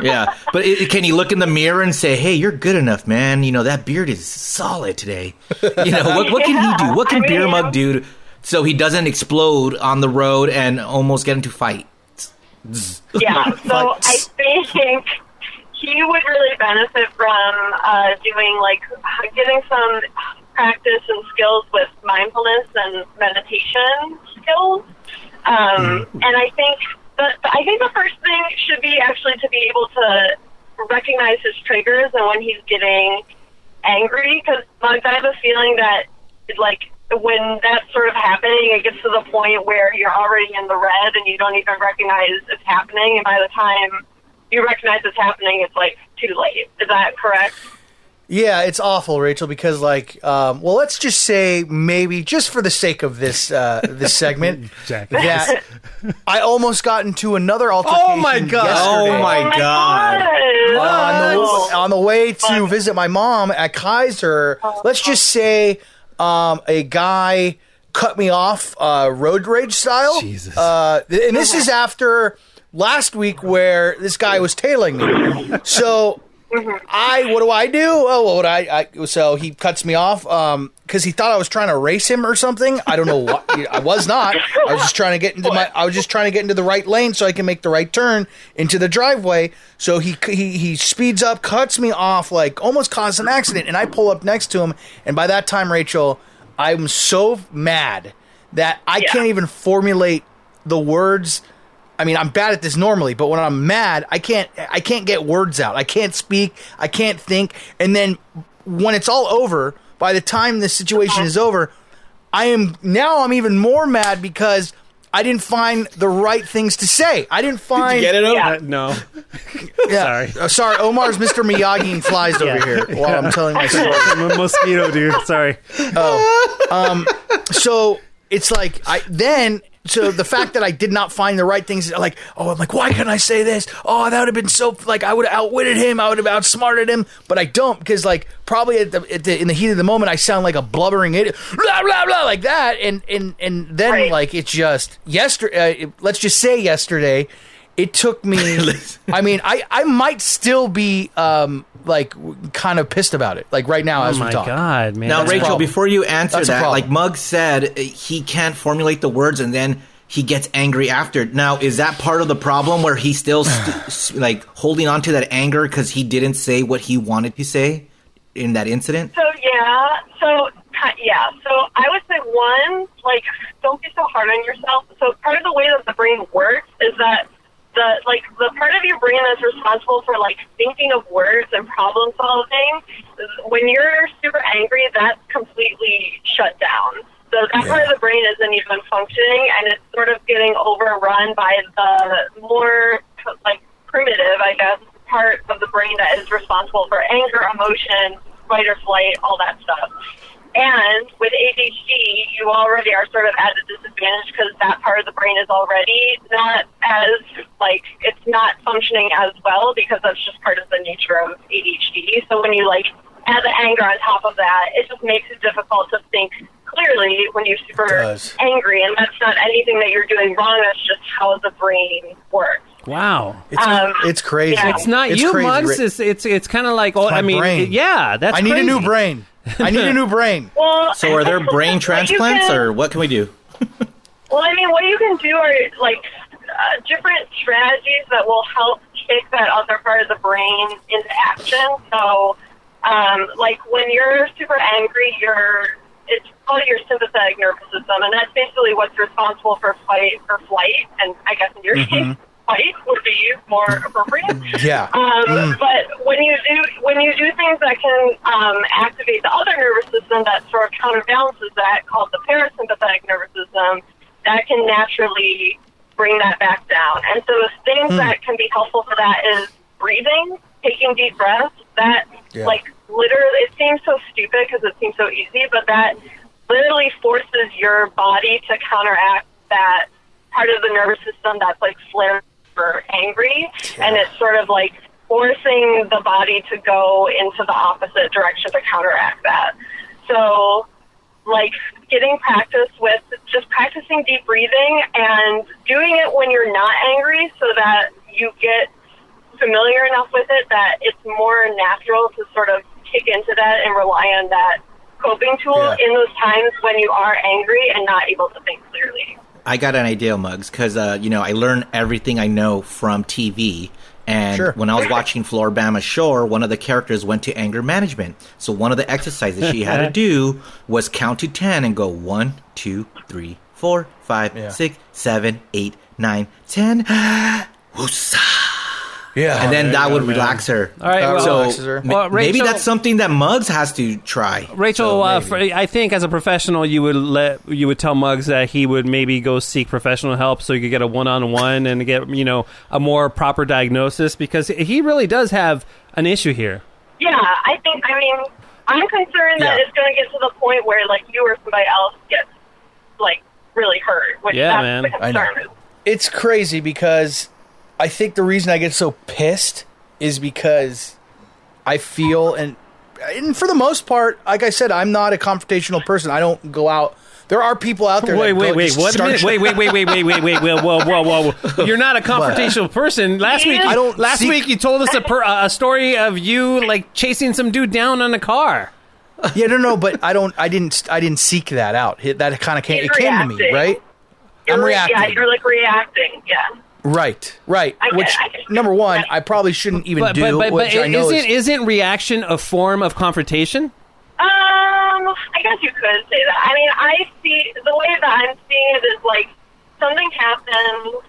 Yeah, but it, can he look in the mirror and say, "Hey, you're good enough, man. You know that beard is solid today." You know what? What can he do? What can I Beer Mug do so he doesn't explode on the road and almost get into fight? Yeah, so I think he would really benefit from uh, doing like getting some practice and skills with mindfulness and meditation skills. Um, and I think the, I think the first thing should be actually to be able to recognize his triggers and when he's getting angry. Because like, I have a feeling that like when that's sort of happening, it gets to the point where you're already in the red and you don't even recognize it's happening. And by the time you recognize it's happening, it's like too late. Is that correct? Yeah, it's awful, Rachel, because like, um, well, let's just say maybe just for the sake of this uh, this segment, Jackass. that I almost got into another altercation. Oh my God. yesterday. Oh my god! on the, on the way to visit my mom at Kaiser, let's just say um, a guy cut me off uh, road rage style. Jesus. Uh, and this is after last week where this guy was tailing me. So I, what do I do? Oh, what would I, I? So he cuts me off because he thought I was trying to race him or something. I don't know what. I was not. I was just trying to get into my. I was just trying to get into the right lane so I can make the right turn into the driveway. So he he he speeds up, cuts me off, like almost caused an accident, and I pull up next to him. And by that time, Rachel, I'm so mad that I Yeah. can't even formulate the words. I mean, I'm bad at this normally, but when I'm mad, I can't I can't get words out. I can't speak, I can't think. And then when it's all over, by the time this situation is over, I am now I'm even more mad because I didn't find the right things to say. I didn't find Get it over? Yeah. Uh, no. Yeah. Sorry. Uh, sorry, Omar's Mr. Miyagi and flies over here while I'm telling my story. I'm a mosquito, dude. Sorry. Oh, so it's like I then so the fact that I did not find the right things like oh I'm like why can't I say this? Oh that would have been so like I would have outwitted him. I would have outsmarted him. But I don't because like probably at the, at the in the heat of the moment I sound like a blubbering idiot. Blah blah blah like that. And and and then Right. like it's just yesterday uh, let's just say yesterday it took me I mean I I might still be um like kind of pissed about it like right now Oh as we talk god, man. Now, That's Rachel, before you answer That's that, like Mug said, uh, he can't formulate the words and then he gets angry after. Now, is that part of the problem where he's still st- like holding on to that anger because he didn't say what he wanted to say in that incident? So yeah, so yeah, so I would say one, like, don't be so hard on yourself. So part of the way that the brain works is that the like the part of your brain that's responsible for like thinking of words and problem solving, when you're super angry, that's completely shut down. So that part of the brain isn't even functioning, and it's sort of getting overrun by the more like primitive, I guess, part of the brain that is responsible for anger, emotion, fight or flight, all that stuff. And with ADHD, you already are sort of at a disadvantage because that part of the brain is already not as, like, it's not functioning as well because that's just part of the nature of ADHD. So when you, like, add the anger on top of that, it just makes it difficult to think clearly when you're super angry. And that's not anything that you're doing wrong, that's just how the brain works. wow. it's Um, it's crazy yeah. It's not It's you, crazy, Mugs. It's it's, it's kind of like oh, my I mean, brain. yeah, that's I need a new brain. I need a new brain. Well, So, are there brain transplants can- or what can we do? Well, I mean, what you can do are like uh, different strategies that will help kick that other part of the brain into action. So, um, like when you're super angry, you're it's called your sympathetic nervous system, and that's basically what's responsible for fight or flight. And I guess in your case, fight would be more appropriate. Yeah. Um, But when you do when you do things that can um, activate the other nervous system that sort of counterbalances that, called the parasympathetic nervous system, that can naturally bring that back down. And so things that can be helpful for that is breathing, taking deep breaths. That Yeah. Like literally, it seems so stupid because it seems so easy, but that literally forces your body to counteract that part of the nervous system that's like flared or angry, and it's sort of like forcing the body to go into the opposite direction to counteract that. So, like getting practice with just practicing deep breathing and doing it when you're not angry so that you get familiar enough with it that it's more natural to sort of kick into that and rely on that coping tool Yeah. in those times when you are angry and not able to think clearly. I got an idea, Mugs, because uh, you know I learn everything I know from TV. And Sure. when I was watching Floribama Shore, one of the characters went to anger management. So one of the exercises she had to do was count to ten and go one, two, three, four, five, Yeah. six, seven, eight, nine, ten. Woosah. Yeah. And then that would relax her. All right, well- so relaxes her. ma- Well, maybe that's something that Mugs has to try. Rachel, So uh, for, I think as a professional, you would let you would tell Mugs that he would maybe go seek professional help so you could get a one-on-one and get you know a more proper diagnosis because he really does have an issue here. Yeah, I think. I mean, I'm concerned that Yeah. it's going to get to the point where like you or somebody else gets like really hurt. Which Yeah, that's man. the I know. it's crazy because I think the reason I get so pissed is because I feel and and for the most part, like I said, I'm not a confrontational person. I don't go out. There are people out there. Wait, that wait, go wait, just what? start minute? Wait, wait, wait, wait, wait, wait, wait, wait, whoa, whoa, whoa, whoa! You're not a confrontational person. Last week, I don't Last seek- week, you told us a, per, a story of you like chasing some dude down on a car. Yeah, no, no, but I don't. I didn't. I didn't seek that out. That kind of came. It came to me, right? You're I'm re- reacting. Yeah, you're like reacting. Yeah. Right, right. I Which it, I number one, I probably shouldn't even But do. but but, but which I know isn't is, isn't reaction a form of confrontation? Um, I guess you could say that. I mean, I see the way that I'm seeing it is like something happens,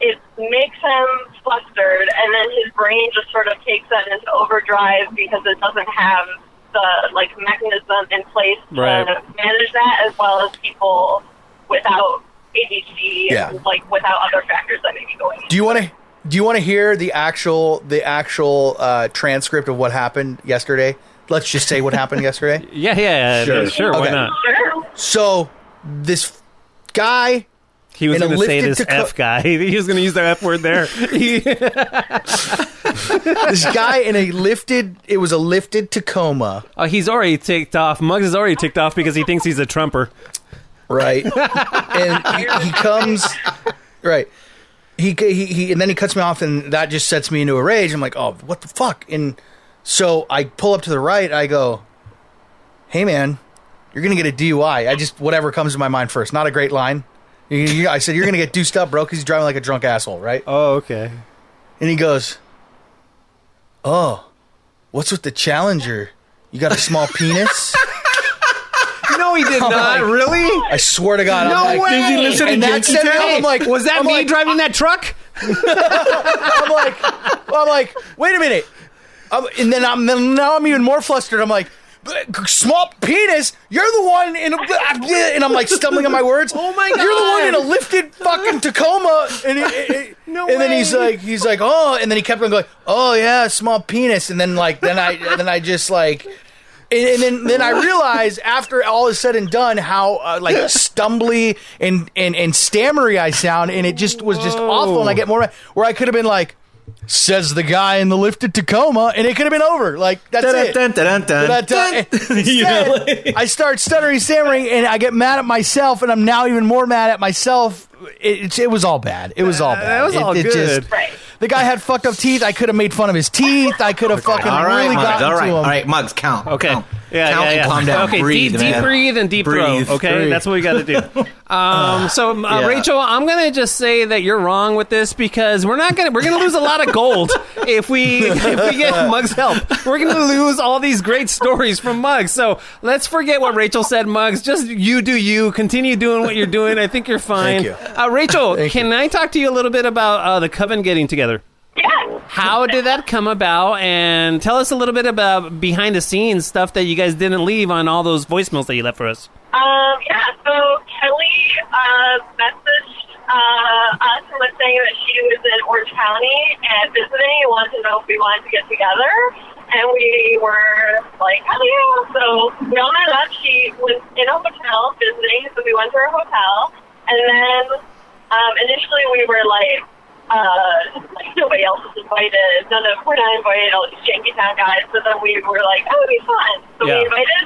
it makes him flustered, and then his brain just sort of takes that into overdrive because it doesn't have the like mechanism in place to Right. manage that, as well as people without ADHD Yeah. and like without other factors that may be going. Do you want to? Do you want to hear the actual the actual uh, transcript of what happened yesterday? Let's just say what happened yesterday. Yeah, yeah, Sure. sure, sure why Okay. not? Sure. So this guy, He was In a going to say this Taco- F guy. He was going to use the F word there. This guy in a lifted, it was a lifted Tacoma, oh, he's already ticked off. Mugs is already ticked off because he thinks he's a Trumper. Right? and he, he comes, right? He, he he and then he cuts me off, and that just sets me into a rage. I'm like, oh, what the fuck? And so I pull up to the right. I go, hey man, you're gonna get a DUI. I just whatever comes to my mind first. Not a great line. You- you- I said you're gonna get deuced up, bro, because he's driving like a drunk asshole, right? Oh, okay. And he goes, oh, what's with the Challenger? You got a small penis? No, he did not. not. Really? I swear to God, I'm like, Did he listen to And Janky Town? I'm like, was that I'm me like- driving that truck? I'm like, I'm like, wait a minute. Um, and then I'm then now I'm even more flustered. I'm like, small penis. You're the one in, a, and I'm like stumbling on my words. Oh my god! You're the one in a lifted fucking Tacoma. And, No and then he's like, he's like, oh, and then he kept on going, oh yeah, small penis. And then like, then I, then I just like. And, and then, then I realized after all is said and done how uh, like stumbly and, and, and stammery I sound, and it just was just awful. And I get more where I could have been like, says the guy in the lifted Tacoma, and it could have been over. Like that's it. Dun, dun, dun, dun, But, uh, instead, I start stuttering, stammering, and I get mad at myself, and I'm now even more mad at myself. It, it, it was all bad. It was all bad. that was It- all it good. just- Right. The guy had fucked up teeth. I could have made fun of his teeth. I could have fucking All right, really Mugs. gotten All right, to him. all right, Mugs. Count. Okay. Count. Yeah, count yeah, and yeah. calm down. Okay, breathe, deep, deep breathe and deep Breathe. throw. Okay, Breathe. that's what we got to do. Um, so, uh, Yeah. Rachel, I'm gonna just say that you're wrong with this because we're not gonna we're gonna lose a lot of gold if we if we get Mugs help. We're gonna lose all these great stories from Mugs. So let's forget what Rachel said, Mugs. Just you do you. Continue doing what you're doing. I think you're fine. Thank you. Uh, Rachel, Thank can I talk to you a little bit about uh, the coven getting together? Yeah. How did that come about? And tell us a little bit about behind the scenes stuff that you guys didn't leave on all those voicemails that you left for us. Um, yeah, so Kelly uh, messaged uh, us and was saying that she was in Orange County and visiting and wanted to know if we wanted to get together. and we were like, oh yeah. So we all met up. She was in a hotel visiting, so we went to her hotel. And then um, initially we were like, uh, like nobody else was invited. None of we're not invited. All these Janky Town guys. So then we were like, oh, it'd be fun. So Yeah. we invited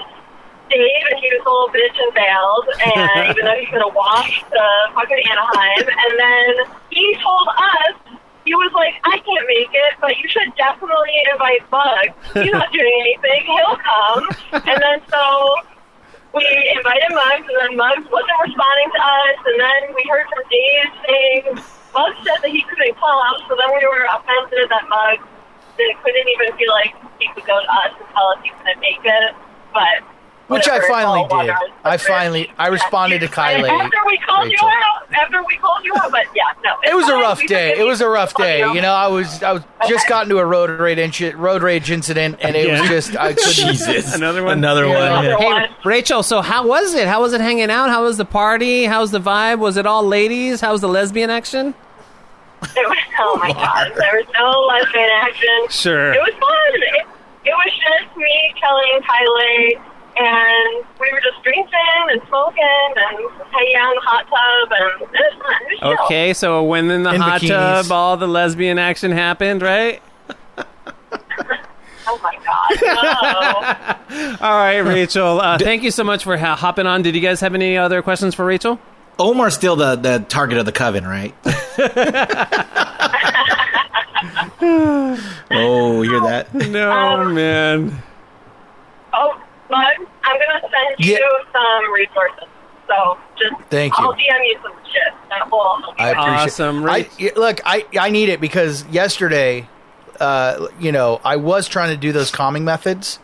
Dave, and he was a little bitch and bailed. And even though he could have walked to fucking Anaheim, and then he told us. He was like, I can't make it, but you should definitely invite Bugs. He's not doing anything. He'll come. And then so we invited Mugs, and then Mugs wasn't responding to us. And then we heard from Dave saying Mugs said that he couldn't come. So then we were offended that Mugs didn't, couldn't even feel like he could go to us and tell us he couldn't make it. But Which I finally did. I finally- I responded to Kylie, After we called Rachel. you out, after we called you out, but yeah, no. It was a rough We day. It was a rough day. You know, I was I was just got into a road rage incident, road rage incident, and it was just I couldn't. Jesus. Another one? Another one. Another yeah. Hey. Rachel, so how was it? How was it hanging out? How was the party? How was the vibe? Was it all ladies? How was the lesbian action? It was, oh my god, there was no lesbian action. Sure. It was fun. It, it was just me, Kelly, and Kylie, and we were just drinking and smoking and hanging out in the hot tub, and it was fun. It was. Okay, so when in the In hot bikinis. tub, all the lesbian action happened, right? Oh my god, no. All right, Rachel. Uh, thank you so much for ha- hopping on. Did you guys have any other questions for Rachel? Omar's still the, the target of the coven, right? oh, you hear that? No, Um, man. oh, Mug, I'm gonna send you some resources. So just Thank you. I'll DM you some shit. That will help. I appreciate. Awesome, I, right? y- look, I I need it because yesterday, uh, you know, I was trying to do those calming methods.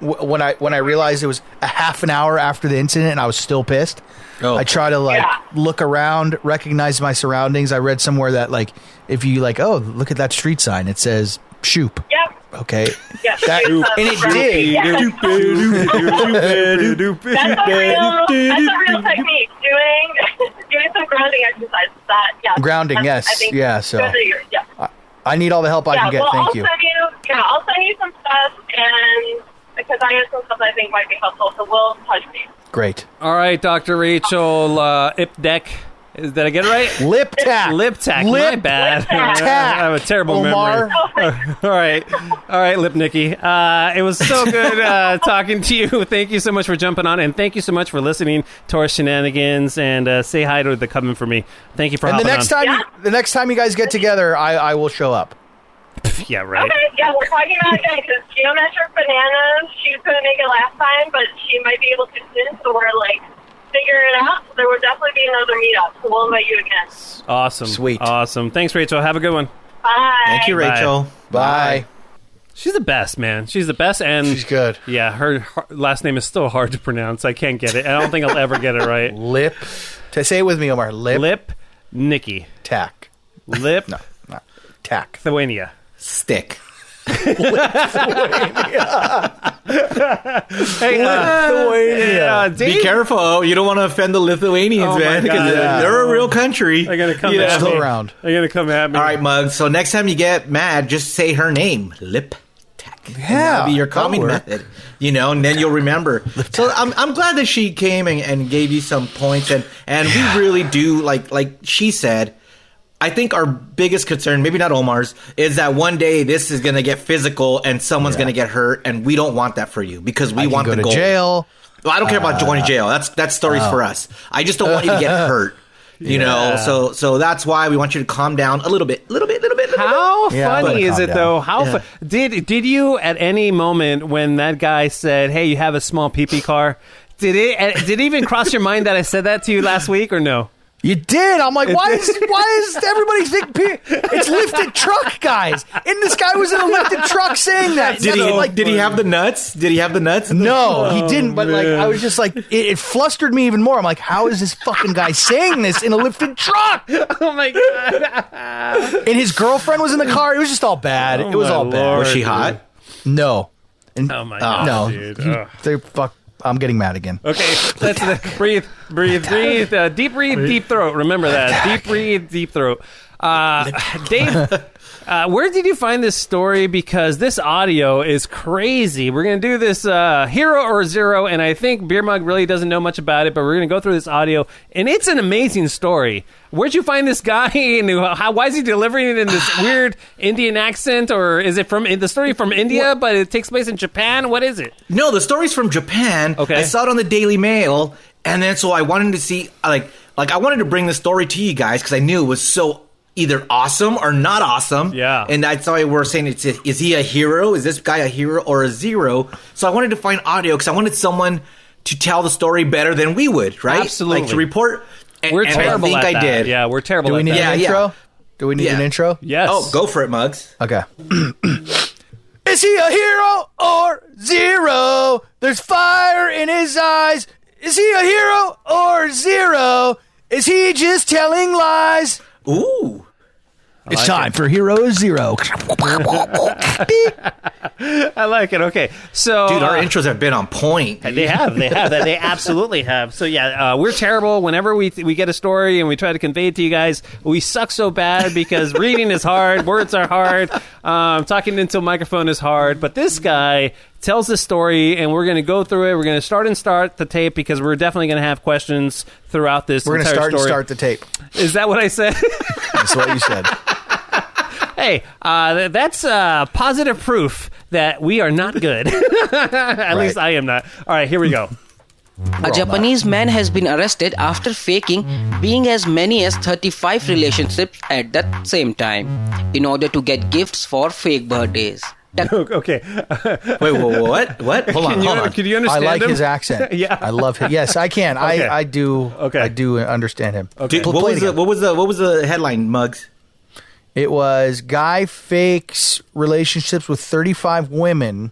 When I when I realized it was a half an hour after the incident and I was still pissed, Oh. I try to like Yeah. look around, recognize my surroundings. I read somewhere that like if you like, oh, look at that street sign, it says "shoop." Yep. Okay, Yeah. That- Use, and it did. Yeah. That's a real, that's a real technique. Doing doing some grounding exercises. That yeah. Grounding, that's- yes. I think Yeah, so- good yeah. I need all the help I yeah. can get. well, Thank I'll you. send you. Yeah, I'll send you some stuff, and because I have some stuff I think might be helpful, so we'll touch base. Great. All right, Dr. Rachel uh, Ipdeck. Is, did I get it right? Lip tap. Lip tack. Lip My bad. Lip tack. I have a terrible Omar. memory. all right, all right, Lip Nikki. Uh, it was so good uh, talking to you. Thank you so much for jumping on, and thank you so much for listening to our shenanigans. And uh, say hi to the coven for me. Thank you for And the next on. time, you, the next time you guys get together, I, I will show up. yeah, right. Okay, yeah, we're talking about it again because geometric bananas. She couldn't make it last time, but she might be able to soon. So we're like figuring it out. There will definitely be another meetup. So we'll invite you again. Awesome, Sweet. awesome. Thanks, Rachel. Have a good one. Bye. Thank you, Bye. Rachel. Bye. She's the best, man. She's the best, and She's good. Yeah, her, her last name is still hard to pronounce. I can't get it. I don't think I'll ever get it right. Lip. To say it with me, Omar. Lip. Lip Nikki. Tack. Lip No, not tack. Lithuania. Stick. Hey, uh, uh, Be careful. Oh, you don't want to offend the Lithuanians, Oh man, because God. they're a real country. They're gonna come You at know? me. Around. They're gonna come at me. All right, Mug. So next time you get mad, just say her name. Lip Tech. And that'll be your that'll calming method. You know, and then you'll remember. So I'm, I'm glad that she came and, and gave you some points, and and we really do like like she said. I think our biggest concern, maybe not Omar's, is that one day this is going to get physical and someone's Yeah. going to get hurt, and we don't want that for you because we I can want go the to goal. jail. Well, I don't care about going to jail. That's that's stories for us. I just don't want you to get hurt. You know, so so that's why we want you to calm down a little bit, little bit, little bit, little How Yeah, I'm funny gonna is it down. though? How Yeah. fu- did did you at any moment when that guy said, "Hey, you have a small pee car"? Did it uh, did it even cross your mind that I said that to you last week or no? You did. I'm like, why is why is everybody think pe- it's lifted truck guys? And this guy was in a lifted truck saying that. Did he like? Did he have the nuts? Did he have the nuts? No, he oh, didn't. But like. I was just like, it, it flustered me even more. I'm like, how is this fucking guy saying this in a lifted truck? Oh my god! And his girlfriend was in the car. It was just all bad. Oh it was all Lord. bad. Was she hot? No, and, Oh my uh, god, no, dude! He- Ugh. they fuck. I'm getting mad again. Okay, let's uh, breathe, breathe, breathe. Uh, deep breathe, deep throat. Remember that. Deep breathe, deep throat. Uh, Dave, Uh, where did you find this story? Because this audio is crazy. We're going to do this uh, hero or zero, and I think Beer Mug really doesn't know much about it, but we're going to go through this audio, and it's an amazing story. Where'd you find this guy, and how, why is he delivering it in this weird Indian accent, or is it from the story from India, but it takes place in Japan? What is it? No, the story's from Japan. Okay. I saw it on the Daily Mail, and then so I wanted to see like like I wanted to bring the story to you guys because I knew it was so either awesome or not awesome. Yeah. And that's why we're saying it's is he a hero? Is this guy a hero or a zero? So I wanted to find audio because I wanted someone to tell the story better than we would, right? Absolutely. Like to report. And, We're and terrible I think at I that. did. Yeah, we're terrible Do we at need that. An yeah. intro? Do we need an intro? Yes. Oh, go for it, Mugs. Okay. Is he a hero or zero? There's fire in his eyes. Is he a hero or zero? Is he just telling lies? Ooh. It's time for Hero Zero. I like it. Okay, so Dude, our uh, intros have been on point. They have, they have, that they absolutely have. So yeah, uh, we're terrible. Whenever we we get a story and we try to convey it to you guys, we suck so bad because reading is hard, words are hard, um, talking into a microphone is hard. But this guy tells the story, and we're going to go through it. We're going to start and start the tape because we're definitely going to have questions throughout this. We're going to entire start and start the tape. Is that what I said? That's what you said. Hey, uh, that's uh, positive proof that we are not good. At least I am not. All right, here we go. A Japanese man has been arrested after faking being as many as 35 relationships at the same time in order to get gifts for fake birthdays. Okay. Wait, wait, what? What? Hold on, Can you, hold on. can you I like him? his accent. Yeah. I love him. Yes, I can. Okay. I, I do. Okay. I do understand him. Okay. Dude, what was the what was the what was the headline, Mugs? It was guy fakes relationships with 35 women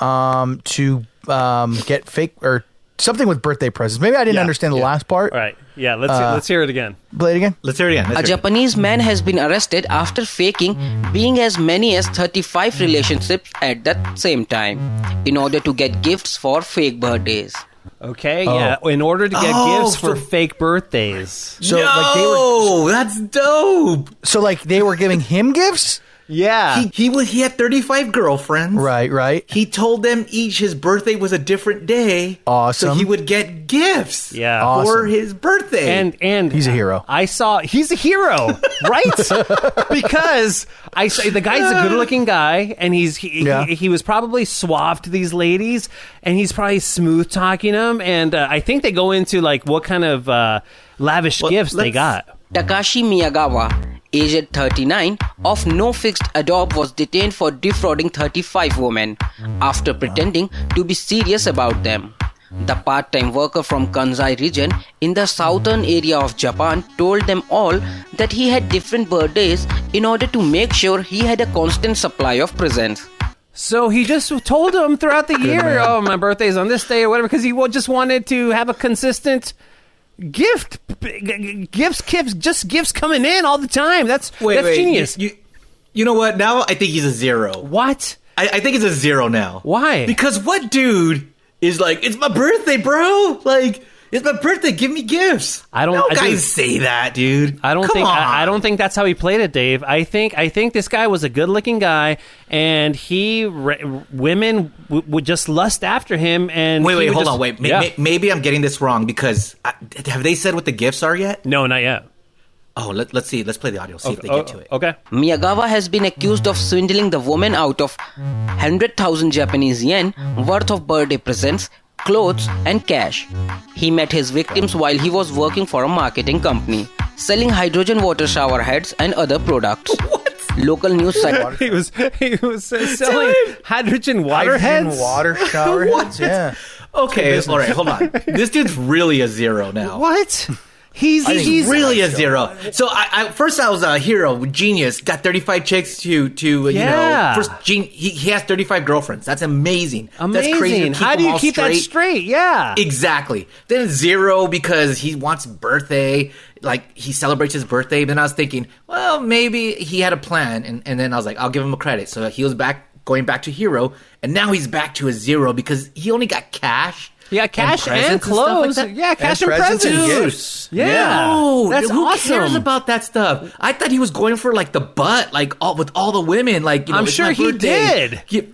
um, to um, get fake or something with birthday presents. Maybe I didn't Yeah, understand the yeah. last part. All right. Yeah, let's Uh, let's hear it again. Play it again. Let's hear it again. A Let's hear it. Japanese man has been arrested after faking being as many as 35 relationships at the same time in order to get gifts for fake birthdays. Okay, oh. yeah. In order to get Oh, gifts for so- fake birthdays. So no, like they were that's dope. so like they were giving him gifts? Yeah. He he was he had thirty five girlfriends. Right, right. He told them each his birthday was a different day. Awesome. So he would get gifts. Yeah. For Awesome. his birthday. and and He's a hero. I saw he's a hero, right? because I say the guy's a good-looking guy, and he's he, Yeah. he, he was probably suave to these ladies, and he's probably smooth talking them, and uh, I think they go into like what kind of uh, lavish Well, gifts they let's- got. Takashi Miyagawa, aged 39, of no fixed adopt was detained for defrauding 35 women after pretending to be serious about them. The part time worker from Kansai region in the southern area of Japan told them all that he had different birthdays in order to make sure he had a constant supply of presents. So he just told them throughout the year, "Oh, my birthday's on this day or whatever," because he just wanted to have a consistent gift, gifts, gifts, just gifts coming in all the time. That's wait, that's wait, genius. You, you, you know what? Now I think he's a zero. what? I, I think it's a zero now. Why? Because what dude is like, it's my birthday, bro? Like, it's my birthday. Give me gifts. I don't- No I guys do- say that, dude. I don't Come think on. I, I don't think that's how he played it, Dave. I think I think this guy was a good-looking guy, and he re- women w- would just lust after him. And Wait, wait, hold just- on. Wait, yeah. ma- maybe I'm getting this wrong because I, have they said what the gifts are yet? no, not yet. Oh, let, let's see. Let's play the audio. See if they Oh, get to it. Okay. Miyagawa has been accused of swindling the woman out of 100,000 Japanese yen worth of birthday presents, clothes, and cash. He met his victims while he was working for a marketing company, selling hydrogen water shower heads and other products. What? Local news site He was he was uh, selling hydrogen water Hydrogen heads. water shower heads. Yeah. Okay, all right, hold on. this dude's really a zero now. What? He's He's he's really a zero. So I, I first I was a hero, genius, got 35 chicks to to uh, Yeah. you know first gen, he, he has 35 girlfriends. That's amazing. amazing. That's crazy. How do you all keep that straight? Yeah. Exactly. Then zero because he wants birthday, like he celebrates his birthday. Then I was thinking, well, maybe he had a plan, and, and then I was like, I'll give him a credit. So he was back, going back to hero, and now he's back to a zero because he only got cash. Yeah, cash and, presents and stuff like clothes. yeah, cash and, presents and presents. gifts. Yeah, No, that's who awesome. cares about that stuff? I thought he was going for like the butt, like all with all the women. Like you know, I'm sure he did. He-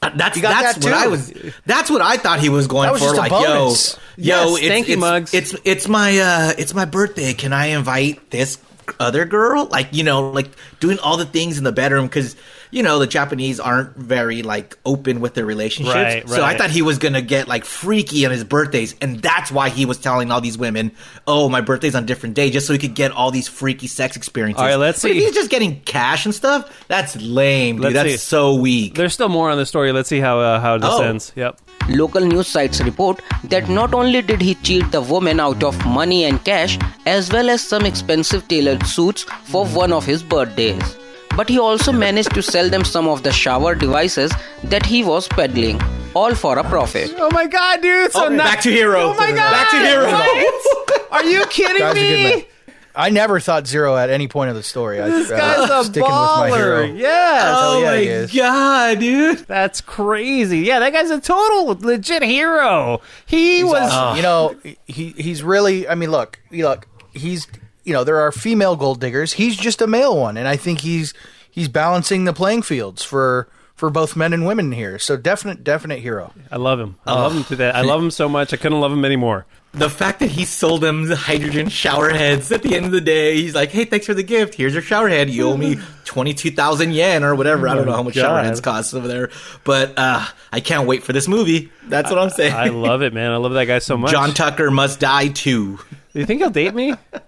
uh, that's got that's that what. I was. That's what I thought he was going That was for. just a like, bonus. yo, yo, Yes, it's, thank you, it's, Mugs. It's it's my uh, it's my birthday. Can I invite this other girl? Like you know, like doing all the things in the bedroom because you know the Japanese aren't very like open with their relationships. Right, So I thought he was gonna get like freaky on his birthdays, and that's why he was telling all these women, "Oh, my birthday's on a different day," just so he could get all these freaky sex experiences. All right, let's But if see. he's just getting cash and stuff, that's lame, dude. Let's that's see. so weak. There's still more on the story. Let's see how uh, how this Oh. ends. Yep. Local news sites report that not only did he cheat the woman out of money and cash, as well as some expensive tailored suits for one of his birthdays, but he also managed to sell them some of the shower devices that he was peddling, all for a profit. Oh my god, dude! So Oh, now- back to hero. Oh my god! Back to hero. What? Are you kidding Guy's a good man. me? I never thought zero at any point of the story. I, This uh, guy's a sticking with my hero. baller. Yes. Hell Oh yeah, my god, dude! That's crazy. Yeah, that guy's a total legit hero. He was. Uh, you know, he he's really. I mean, look, look, he's you know, there are female gold diggers. He's just a male one, and I think he's he's balancing the playing fields for for both men and women here. So definite, definite hero. I love him. I love him to that. I love him so much. I couldn't love him anymore. The fact that he sold them the hydrogen shower heads at the end of the day, he's like, "Hey, thanks for the gift. Here's your shower head. You owe me twenty two thousand yen or whatever. I don't know how much shower heads cost over there, but uh, I can't wait for this movie. That's what I'm saying. I love it, man. I love that guy so much. John Tucker must die too. Do you think he'll date me?